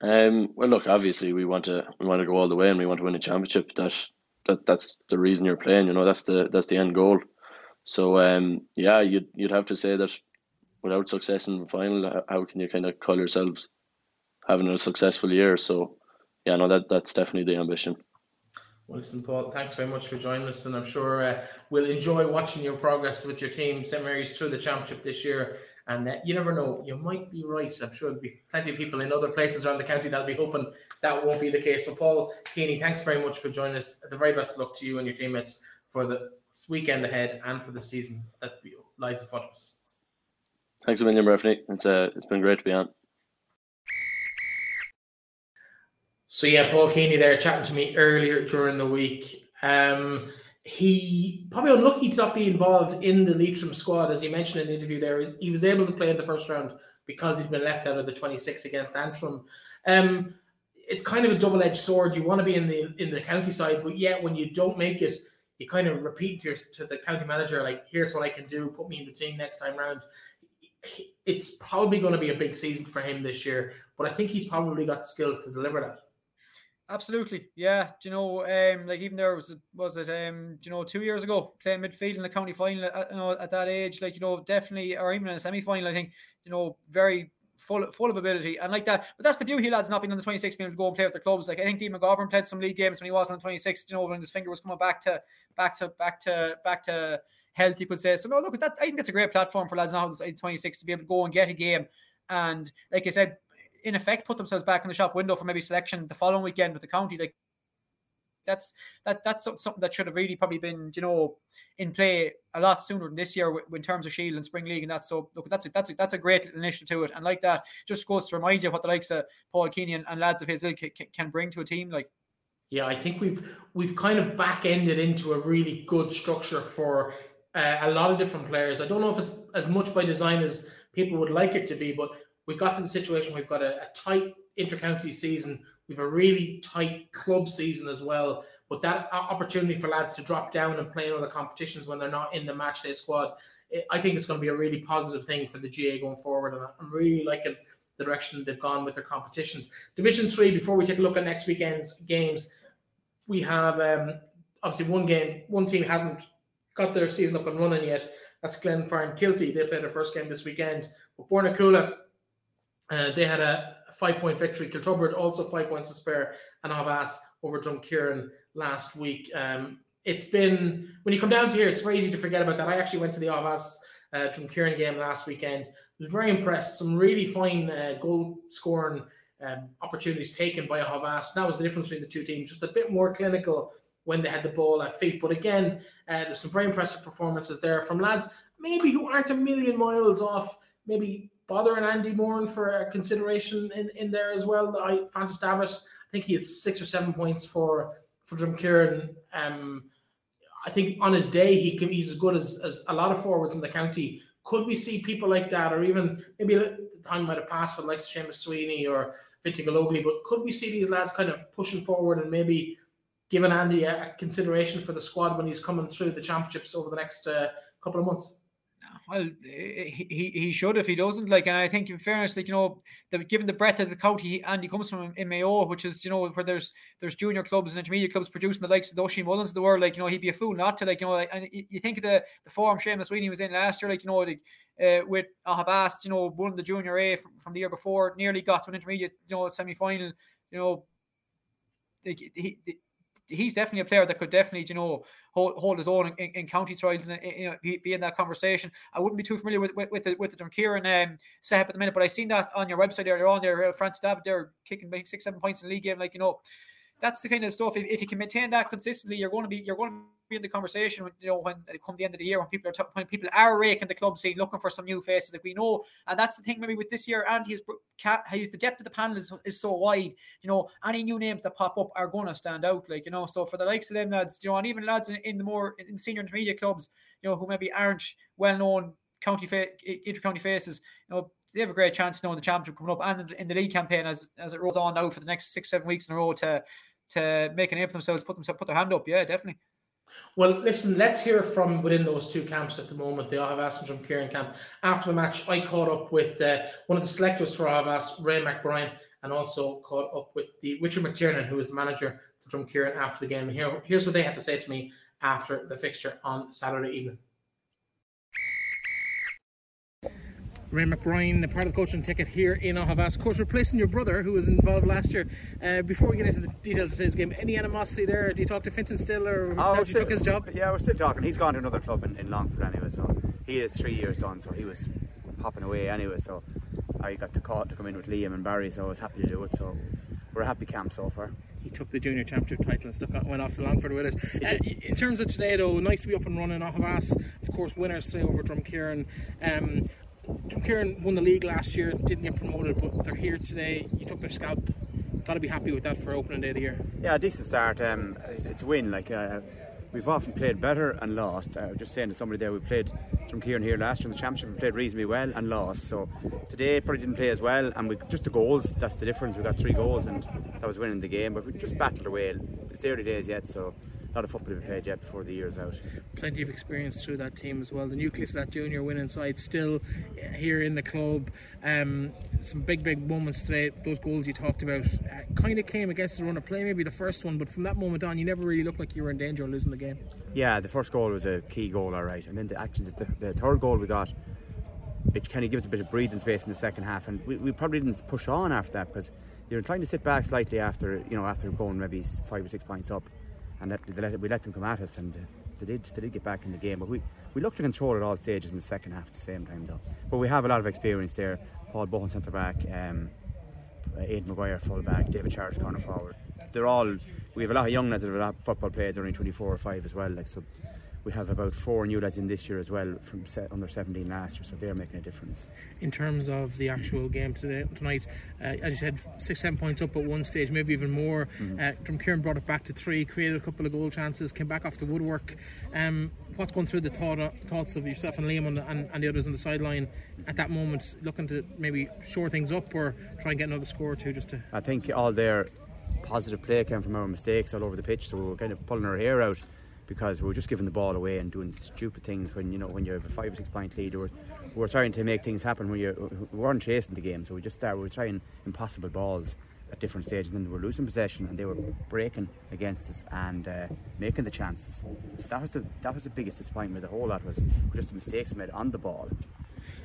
Um, well, look, obviously we want to we want to go all the way and we want to win a championship. That that that's the reason you're playing. You know, that's the that's the end goal. So um, yeah, you'd you'd have to say that without success in the final, how can you kind of call yourselves having a successful year? So yeah, no, that that's definitely the ambition. Well, listen, Paul, thanks very much for joining us, and I'm sure uh, we'll enjoy watching your progress with your team, St Mary's, through the championship this year. And uh, you never know, you might be right. I'm sure there'll be plenty of people in other places around the county that'll be hoping that won't be the case. But Paul Keaney, thanks very much for joining us. The very best luck to you and your teammates for the weekend ahead and for the season that lies in front of us. Thanks a million, Breifne. It's uh, it's been great to be on. So yeah, Paul Keaney there chatting to me earlier during the week. Um, he probably unlucky to not be involved in the Leitrim squad, as you mentioned in the interview. There, he was able to play in the first round because he'd been left out of the 26 against Antrim. Um, it's kind of a double-edged sword. You want to be in the in the county side, but yet when you don't make it, you kind of repeat to, your, to the county manager, like, here's what I can do, put me in the team next time round. It's probably going to be a big season for him this year, but I think he's probably got the skills to deliver that. Absolutely, yeah. Do you know, um, like even there was was it, um, do you know, two years ago playing midfield in the county final, at, you know, at that age, like you know, definitely, or even in a semi final, I think, you know, very full full of ability and like that. But that's the beauty, he lads, not being on the 26 being able to go and play with the clubs. Like I think Dean McGovern played some league games when he was on the 26, you know, when his finger was coming back to back to back to back to health, you could say. So no, look at that. I think that's a great platform for lads now 26 to be able to go and get a game. And like I said, in effect put themselves back in the shop window for maybe selection the following weekend with the county. Like that's that that's something that should have really probably been you know in play a lot sooner than this year in terms of Shield and Spring League and that. So look, that's a, that's a, that's a great initiative to it, and like that just goes to remind you what the likes of Paul Keaney and, and lads of his ilk can, can bring to a team. Like, yeah, I think we've we've kind of back ended into a really good structure for uh, a lot of different players. I don't know if it's as much by design as people would like it to be, but we got to the situation we've got a, a tight intercounty season. We've a really tight club season as well. But that opportunity for lads to drop down and play in other competitions when they're not in the match day squad, I think it's going to be a really positive thing for the GAA going forward. And I'm really liking the direction they've gone with their competitions. Division three, before we take a look at next weekend's games, we have um, obviously one game, one team haven't got their season up and running yet. That's Glenfarne Kilty. They played their first game this weekend. But Bornacoola uh, they had a five point victory. Kiltubbrid also five points to spare, and Havas over Drumkeerin last week. Um, it's been when you come down to here, it's very easy to forget about that. I actually went to the Aughavas uh, Drumkeerin game last weekend. I was very impressed. Some really fine uh, goal scoring um, opportunities taken by Aughavas. That was the difference between the two teams. Just a bit more clinical when they had the ball at feet. But again, uh, there's some very impressive performances there from lads maybe who aren't a million miles off. Maybe Bother and Andy Moran for a consideration in, in there as well. I Francis Davitt, I think he had six or seven points for for Drumkeerin. Um, I think on his day he can, he's as good as, as a lot of forwards in the county. Could we see people like that, or even maybe the time might have passed for like Seamus Sweeney or Vinty Galogly, but could we see these lads kind of pushing forward and maybe giving Andy a, a consideration for the squad when he's coming through the championships over the next uh, couple of months? Well, he, he should if he doesn't. Like, and I think in fairness, like you know, the, given the breadth of the county, and he comes from in Mayo, which is you know where there's there's junior clubs and intermediate clubs producing the likes of Oisin Mullins of the world. Like you know, he'd be a fool not to. Like you know, and you think of the the form Seamus Sweeney was in last year. Like you know, like, uh, with Aughavas, you know, won the junior A from, from the year before, nearly got to an intermediate, you know, semi final. You know, like he, he's definitely a player that could definitely, you know, hold, hold his own in, in county trials and you know, be in that conversation. I wouldn't be too familiar with with, with the with the Drumkeerin um, setup at the minute, but I seen that on your website earlier on there. Uh, Francis Davitt, they're kicking six, seven points in the league game. Like you know, that's the kind of stuff. If, if you can maintain that consistently, you're going to be you're going to be in the conversation. When, you know, when come the end of the year, when people are t- when people are raking the club scene, looking for some new faces, like we know, and that's the thing. Maybe with this year, and he's he's the depth of the panel is, is so wide. You know, any new names that pop up are going to stand out. Like you know, so for the likes of them lads, you know, and even lads in, in the more in senior intermediate clubs, you know, who maybe aren't well known county fa- inter-county faces, you know, they have a great chance you know in the championship coming up and in the league campaign as as it rolls on now for the next six seven weeks in a row to to make a name for themselves, put themselves, put their hand up. Yeah, definitely. Well, listen, let's hear from within those two camps at the moment, the Aughavas and Drumkeerin camp. After the match, I caught up with uh, one of the selectors for Aughavas, Ray McBrien, and also caught up with the Richard McTiernan, who is the manager for Drumkeerin after the game. Here, here's what they had to say to me after the fixture on Saturday evening. Ray McBrien, part of the coaching ticket here in Aughavas. Of course, replacing your brother who was involved last year. Uh, before we get into the details of today's game, any animosity there? Do you talk to Fintan still or oh, how you took his job? Yeah, we're still talking. He's gone to another club in, in Longford anyway, so he is three years done, so he was popping away anyway. So I got the call to come in with Liam and Barry, so I was happy to do it. So we're a happy camp so far. He took the junior championship title and stuck, went off to Longford with it. Uh, in terms of today, though, nice to be up and running. Aughavas, of course, winners today over Drumkeerin. Um, Kieran won the league last year, didn't get promoted, but they're here today. You took their scalp. Got to be happy with that for opening day of the year. Yeah, decent start. Um, it's, a win. Like uh, we've often played better and lost. Uh, just saying to somebody there, we played from Kieran here last year in the championship. We played reasonably well and lost. So today probably didn't play as well. And we just the goals. That's the difference. We got three goals and that was winning the game. But we just battled away. It's early days yet, so lot of football to be played yet before the year's out. Plenty of experience through that team as well. The nucleus of that junior winning side still here in the club. Um, some big, big moments today. Those goals you talked about uh, kind of came against the run of play, maybe the first one, but from that moment on, you never really looked like you were in danger of losing the game. Yeah, the first goal was a key goal, all right, and then the, actually the, the third goal we got it kind of gives a bit of breathing space in the second half, and we, we probably didn't push on after that because you're trying to sit back slightly after you know after going maybe five or six points up, and let, let, we let them come at us, and uh, they did they did get back in the game. But we, we looked to control at all stages in the second half at the same time though. But we have a lot of experience there. Paul Bohan centre back, um, Aidan Maguire full back, David Charles corner forward. They're all we have a lot of young lads that have a lot of football players. They're only 24 or 5 as well. Like so, we have about four new lads in this year as well from under 17 last year, so they're making a difference. In terms of the actual game today, tonight, uh, as you said, six, seven points up at one stage, maybe even more. Mm-hmm. Uh, Drumkeerin brought it back to three, created a couple of goal chances, came back off the woodwork. Um, what's going through the thought, uh, thoughts of yourself and Liam and, and, and, the others on the sideline at that moment, looking to maybe shore things up or try and get another score or two just to. I think all their positive play came from our mistakes all over the pitch, so we were kind of pulling our hair out because we are just giving the ball away and doing stupid things when you know when you have a five or six point lead. Or we're trying to make things happen when you we weren't chasing the game, so we just started we were trying impossible balls at different stages. And then we were losing possession, and they were breaking against us and uh, making the chances. So that was the that was the biggest disappointment. The whole lot was just the mistakes made on the ball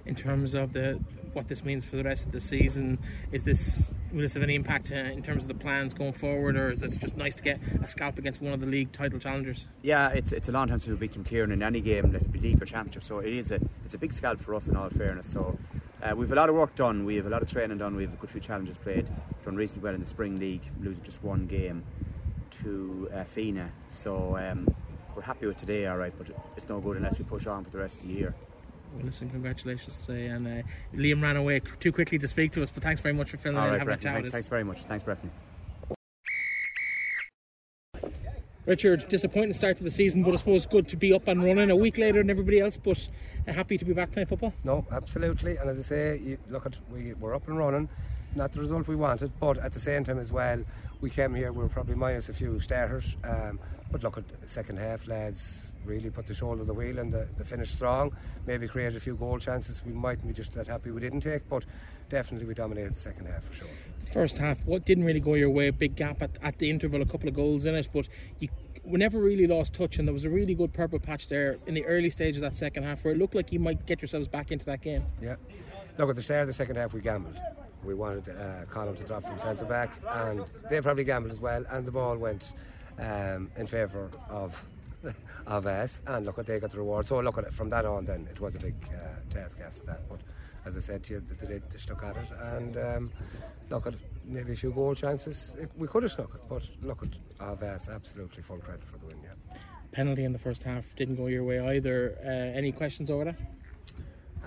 in terms of the what this means for the rest of the season? Is this will this have any impact uh, in terms of the plans going forward, or is it just nice to get a scalp against one of the league title challengers? Yeah, it's it's a long time since we beat Kieran in any game, let it be league or championship. So it is a it's a big scalp for us in all fairness. So. Uh, we've a lot of work done. We have a lot of training done. We have a good few challenges played. Done reasonably well in the spring league, losing just one game to uh, Fina. So um, we're happy with today, all right. But it's no good unless we push on for the rest of the year. Well, listen, congratulations today. And uh, Liam ran away too quickly to speak to us, but thanks very much for filling All in right, and having Breifne, a chat thanks, thanks very much. Thanks, Breifne. Richard, disappointing start to the season, but I suppose good to be up and running a week later than everybody else. But uh, happy to be back playing football. No, absolutely. And as I say, you look at we we're up and running. Not the result we wanted, but at the same time as well, we came here. We were probably minus a few starters, um, but look at the second half, lads really put the shoulder to the wheel and the, the finish strong. Maybe created a few goal chances. We mightn't be just that happy we didn't take, but definitely we dominated the second half for sure. First half, what didn't really go your way? Big gap at, at the interval, a couple of goals in it, but you we never really lost touch, and there was a really good purple patch there in the early stages of that second half where it looked like you might get yourselves back into that game. Yeah. Look, at the start of the second half, we gambled. We wanted uh, to drop from centre back, and they probably gambled as well, and the ball went um, in favour of of us, and look at they got the reward. So look at it from that on. Then it was a big uh, task after that, but as I said to you, they, they, they stuck at it, and um, look at maybe a few goal chances. We could have snuck it, but look at Aves, absolutely full credit for the win. Yeah. Penalty in the first half didn't go your way either. Uh, any questions over that?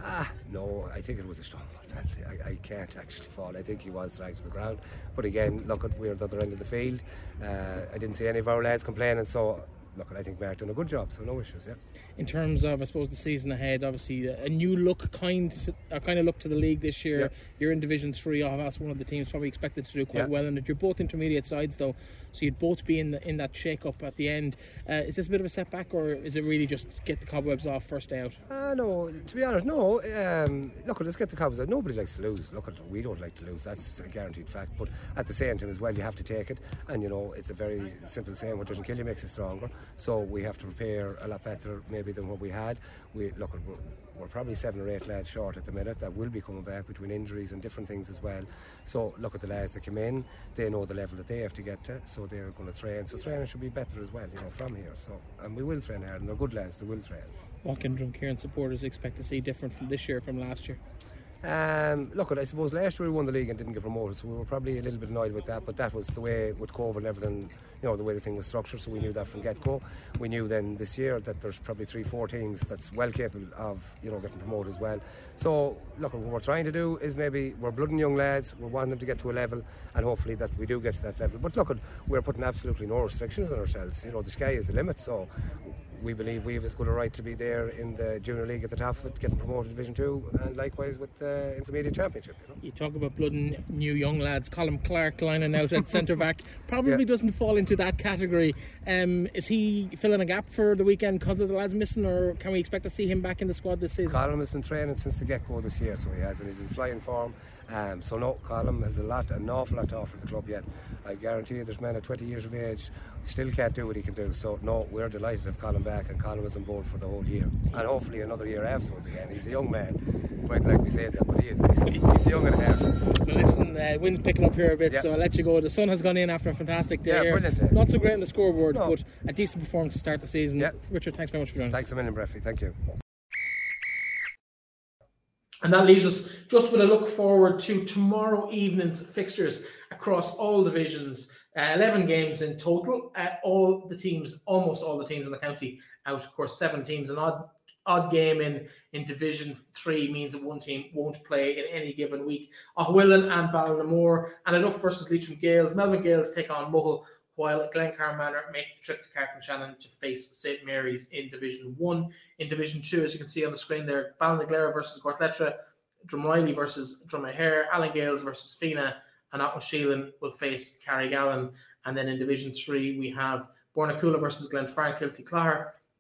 Ah, no, I think it was a strong penalty. I, I, can't actually fall. I think he was dragged to the ground. But again, look at we're at the other end of the field. Uh, I didn't see any of our lads complaining, so look, I think Mark done a good job, so no issues. Yeah. In terms of, I suppose, the season ahead, obviously a new look, kind, a kind of look to the league this year. Yeah. You're in Division Three. That's one of the teams probably expected to do quite yeah. well in it. You're both intermediate sides, though, so you'd both be in the, in that shake-up at the end. Uh, is this a bit of a setback, or is it really just get the cobwebs off first day out? Uh, no, to be honest, no. Um, look, let's get the cobwebs out. Nobody likes to lose. Look, we don't like to lose. That's a guaranteed fact. But at the same time as well, you have to take it, and you know, it's a very simple saying: "What doesn't kill you makes you stronger." So we have to prepare a lot better maybe than what we had. We look, we're, we're probably seven or eight lads short at the minute that will be coming back between injuries and different things as well. So look at the lads that come in; they know the level that they have to get to, so they're going to train. So training should be better as well, you know, from here. So and we will train hard, and they're good lads. They will train. What can Drumkeerin supporters expect to see different from this year from last year? Um, look, at I suppose last year we won the league and didn't get promoted, so we were probably a little bit annoyed with that. But that was the way with COVID and everything, you know, the way the thing was structured. So we knew that from get go. We knew then this year that there's probably three, four teams that's well capable of, you know, getting promoted as well. So look, what we're trying to do is maybe we're blooding young lads. we're wanting them to get to a level, and hopefully that we do get to that level. But look, we're putting absolutely no restrictions on ourselves. You know, the sky is the limit. So we believe we have as good a right to be there in the junior league at the top with getting promoted to Division Two, and likewise with the intermediate championship. You, know? you talk about blood and new young lads. Colin Clark lining out at centre back probably yeah. doesn't fall into that category. Um, is he filling a gap for the weekend because of the lads missing, or can we expect to see him back in the squad this season? Colin has been training since the get go this year, so he has, and he's in flying form. Um, so no, Colin has a lot, an awful lot to offer the club yet. I guarantee you, there's men at 20 years of age still can't do what he can do. So no, we're delighted to have Colin back, and Colin was on board for the whole year, and hopefully another year afterwards again. He's a young man, quite like we said that, but he is. He's, he's young and half. Well, listen, uh, wind's picking up here a bit, so I'll let you go. The sun has gone in after a fantastic day. Yeah, brilliant day. Not so great on the scoreboard, no. but a decent performance to start the season. Yeah. Richard, thanks very much for joining Thanks a million, Breffy. Thank you. And that leaves us just with a look forward to tomorrow evening's fixtures across all divisions. Uh, 11 games in total. Uh, all the teams, almost all the teams in the county out. Of course, seven teams. An odd, odd game in, in Division 3 means that one team won't play in any given week. Aughawillan and Ballinamore. And enough versus Leitrim Gaels. Melvin Gaels take on Mohill while Glencar Manor make the trip to Carrick-on-Shannon to face St Mary's in Division 1. In Division 2, as you can see on the screen there, Ballinaglera versus Gortletteragh, Drumreilly versus Dromahair, Allen Gaels versus Fenagh, and Aughnasheelin will face Carrigallen. And then in Division 3, we have Bornacoola versus Glenfarne, Kilty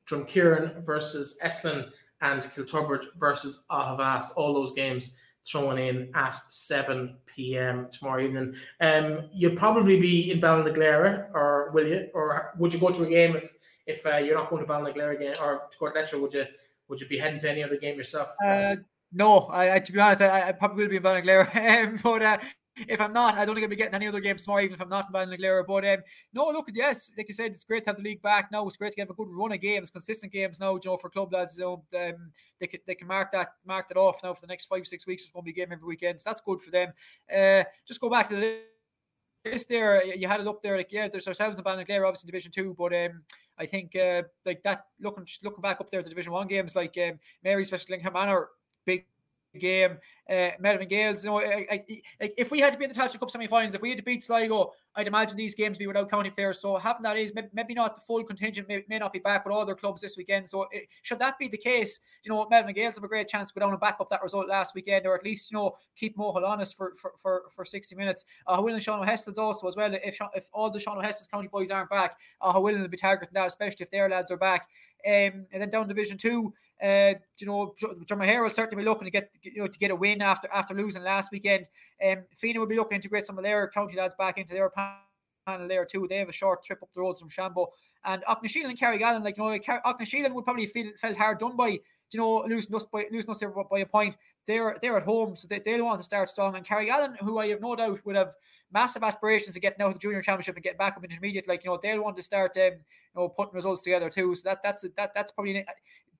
Drumkeerin versus Eslin, and Kiltubbrid versus Aughavas. All those games thrown in at 7 p.m. tomorrow evening. Um, you'll probably be in Ballinaglera, or will you? Or would you go to a game if if uh, you're not going to Ballinaglera again or to Gortletteragh? Would you would you be heading to any other game yourself? Uh, no, I, I, to be honest, I, I probably will be in Ballinaglera, but uh, if I'm not, I don't think I'll be getting any other games tomorrow, even if I'm not in Ballinaglera. But um, no, look, yes, like you said, it's great to have the league back now. It's great to have a good run of games, consistent games now, you know, for club lads. You know, um, they can they can mark that mark that off now for the next five six weeks. There's going to be a game every weekend, so that's good for them. Uh, just go back to the list there. You had it up there, like yeah, there's ourselves in Ballinaglera, obviously Division Two, but um, I think uh, like that looking looking back up there to Division One games, like um, Mary's versus Lincoln Manor, big game. Uh, Melvin Gaels, you know, if we had to be in the Tailteann Cup semi-finals, if we had to beat Sligo, I'd imagine these games be without county players. So having that is maybe not the full contingent, may, may not be back with all their clubs this weekend. So it, should that be the case, you know, Melvin Gaels have a great chance to go down and back up that result last weekend, or at least you know keep Mohill honest for for, for, for sixty minutes. Uh, Will and Sean O'Heslin's also as well. If if all the Sean O'Heslin's county boys aren't back, uh, Will will be targeting that, especially if their lads are back. Um, and then down Division Two, uh, you know, Drummer will certainly be looking to get you know to get a win after after losing last weekend. Um, Fenagh will be looking to integrate some of their county lads back into their panel there too. They have a short trip up the road from Shambo and Aughnasheelin and Carrigallen. Like you know, Aughnasheelin would probably feel felt hard done by you know losing us by losing us by a point. They're they're at home, so they, they'll want to start strong. And Carrigallen, who I have no doubt would have massive aspirations of getting out of the junior championship and getting back up intermediate. Like you know, they'll want to start um, you know putting results together too. So that that's that that's probably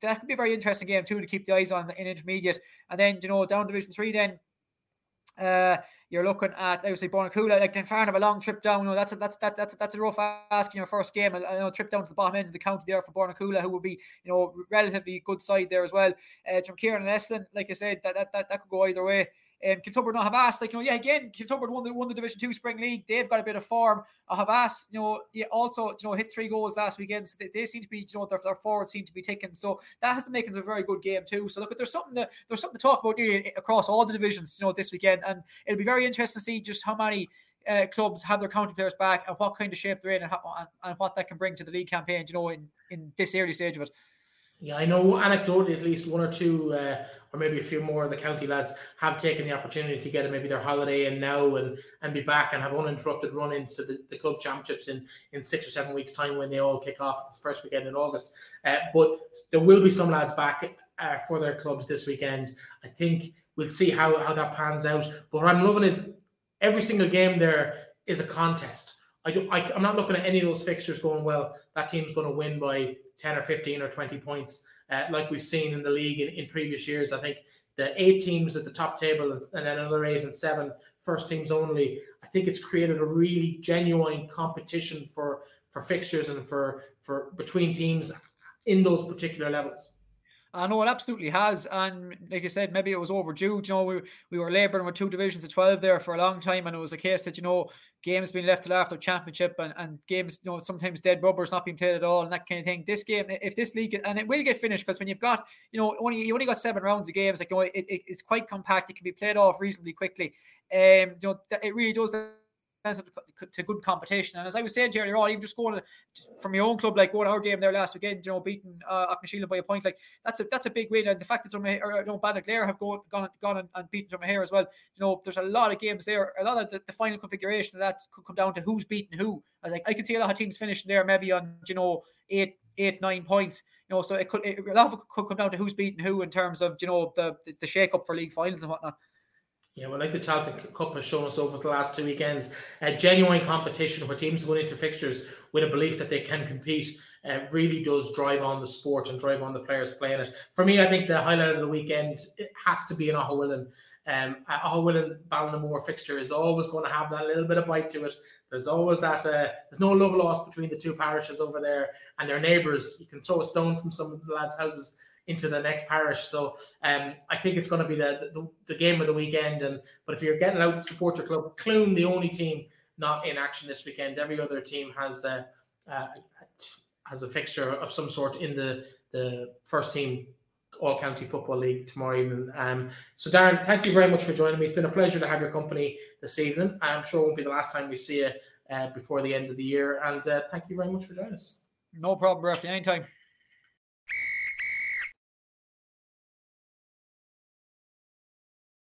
that could be a very interesting game too to keep the eyes on in intermediate. And then you know down Division Three, then uh, you're looking at obviously Bornacoola, like Glenfarne have a long trip down. You know, that's a, that's that, that's that's a rough ask in your first game. A, trip down to the bottom end of the county there for Bornacoola, who will be you know relatively good side there as well. Uh, Drumkeerin and Eslin, like I said, that, that that that could go either way. Um, Kiltubbrid and Havas, like you know, yeah, again, Kiltubbrid won the won the Division Two Spring League. They've got a bit of form. Havas, you know, yeah, also you know hit three goals last weekend. So they, they seem to be, you know, their, their forwards seem to be ticking. So that has to make it a very good game too. So look, there's something that there's something to talk about across all the divisions, you know, this weekend, and it'll be very interesting to see just how many uh, clubs have their county players back and what kind of shape they're in and, how, and, and, what that can bring to the league campaign, you know, in, in this early stage of it. Yeah, I know anecdotally at least one or two, uh, or maybe a few more of the county lads have taken the opportunity to get maybe their holiday in now and and be back and have uninterrupted run-ins to the, the club championships in, in six or seven weeks' time when they all kick off the first weekend in August. Uh, but there will be some lads back uh, for their clubs this weekend. I think we'll see how, how that pans out. But what I'm loving is every single game there is a contest. I don't, I, I'm not looking at any of those fixtures going, well, that team's going to win by 10 or 15 or 20 points, uh, like we've seen in the league in, in previous years. I think the eight teams at the top table and, and then another eight and seven first teams only. I think it's created a really genuine competition for for fixtures and for for between teams in those particular levels. I know it absolutely has, and like I said, maybe it was overdue. You know, we we were labouring with two divisions of twelve there for a long time, and it was a case that you know games being left till after championship, and, and games you know sometimes dead rubbers not being played at all, and that kind of thing. This game, if this league, and it will get finished because when you've got you know only you only got seven rounds of games, like you know it, it, it's quite compact. It can be played off reasonably quickly. Um, you know it really does to good competition. And as I was saying to you earlier on, even just going from your own club, like going our game there last weekend, you know, beating uh, Aughnasheelin by a point, like that's a that's a big win. And the fact that some, you know, Ballinaglera have gone gone gone and, and beaten Dromahair as well. You know, there's a lot of games there. A lot of the, the final configuration of that could come down to who's beating who. I like, I could see a lot of teams finishing there, maybe on you know eight eight nine points. You know, so it could it, a lot of it could come down to who's beating who in terms of you know the the, the shake up for league finals and whatnot. Yeah, well, like the Tailteann Cup has shown us over the last two weekends, a genuine competition where teams go into fixtures with a belief that they can compete uh, really does drive on the sport and drive on the players playing it. For me, I think the highlight of the weekend it has to be in Aughawillan. Um, Aughawillan Ballinamore fixture is always going to have that little bit of bite to it. There's always that. Uh, there's no love lost between the two parishes over there and their neighbours. You can throw a stone from some of the lads' houses into the next parish. So um, I think it's going to be the, the, the game of the weekend. And but if you're getting out support your club, Cloone, the only team not in action this weekend. Every other team has a has a fixture of some sort in the the first team all county football league tomorrow evening. Um, so Darren, thank you very much for joining me. It's been a pleasure to have your company this evening. I'm sure it won't be the last time we see you uh, before the end of the year. And uh, thank you very much for joining us. No problem, Ruffy. Anytime.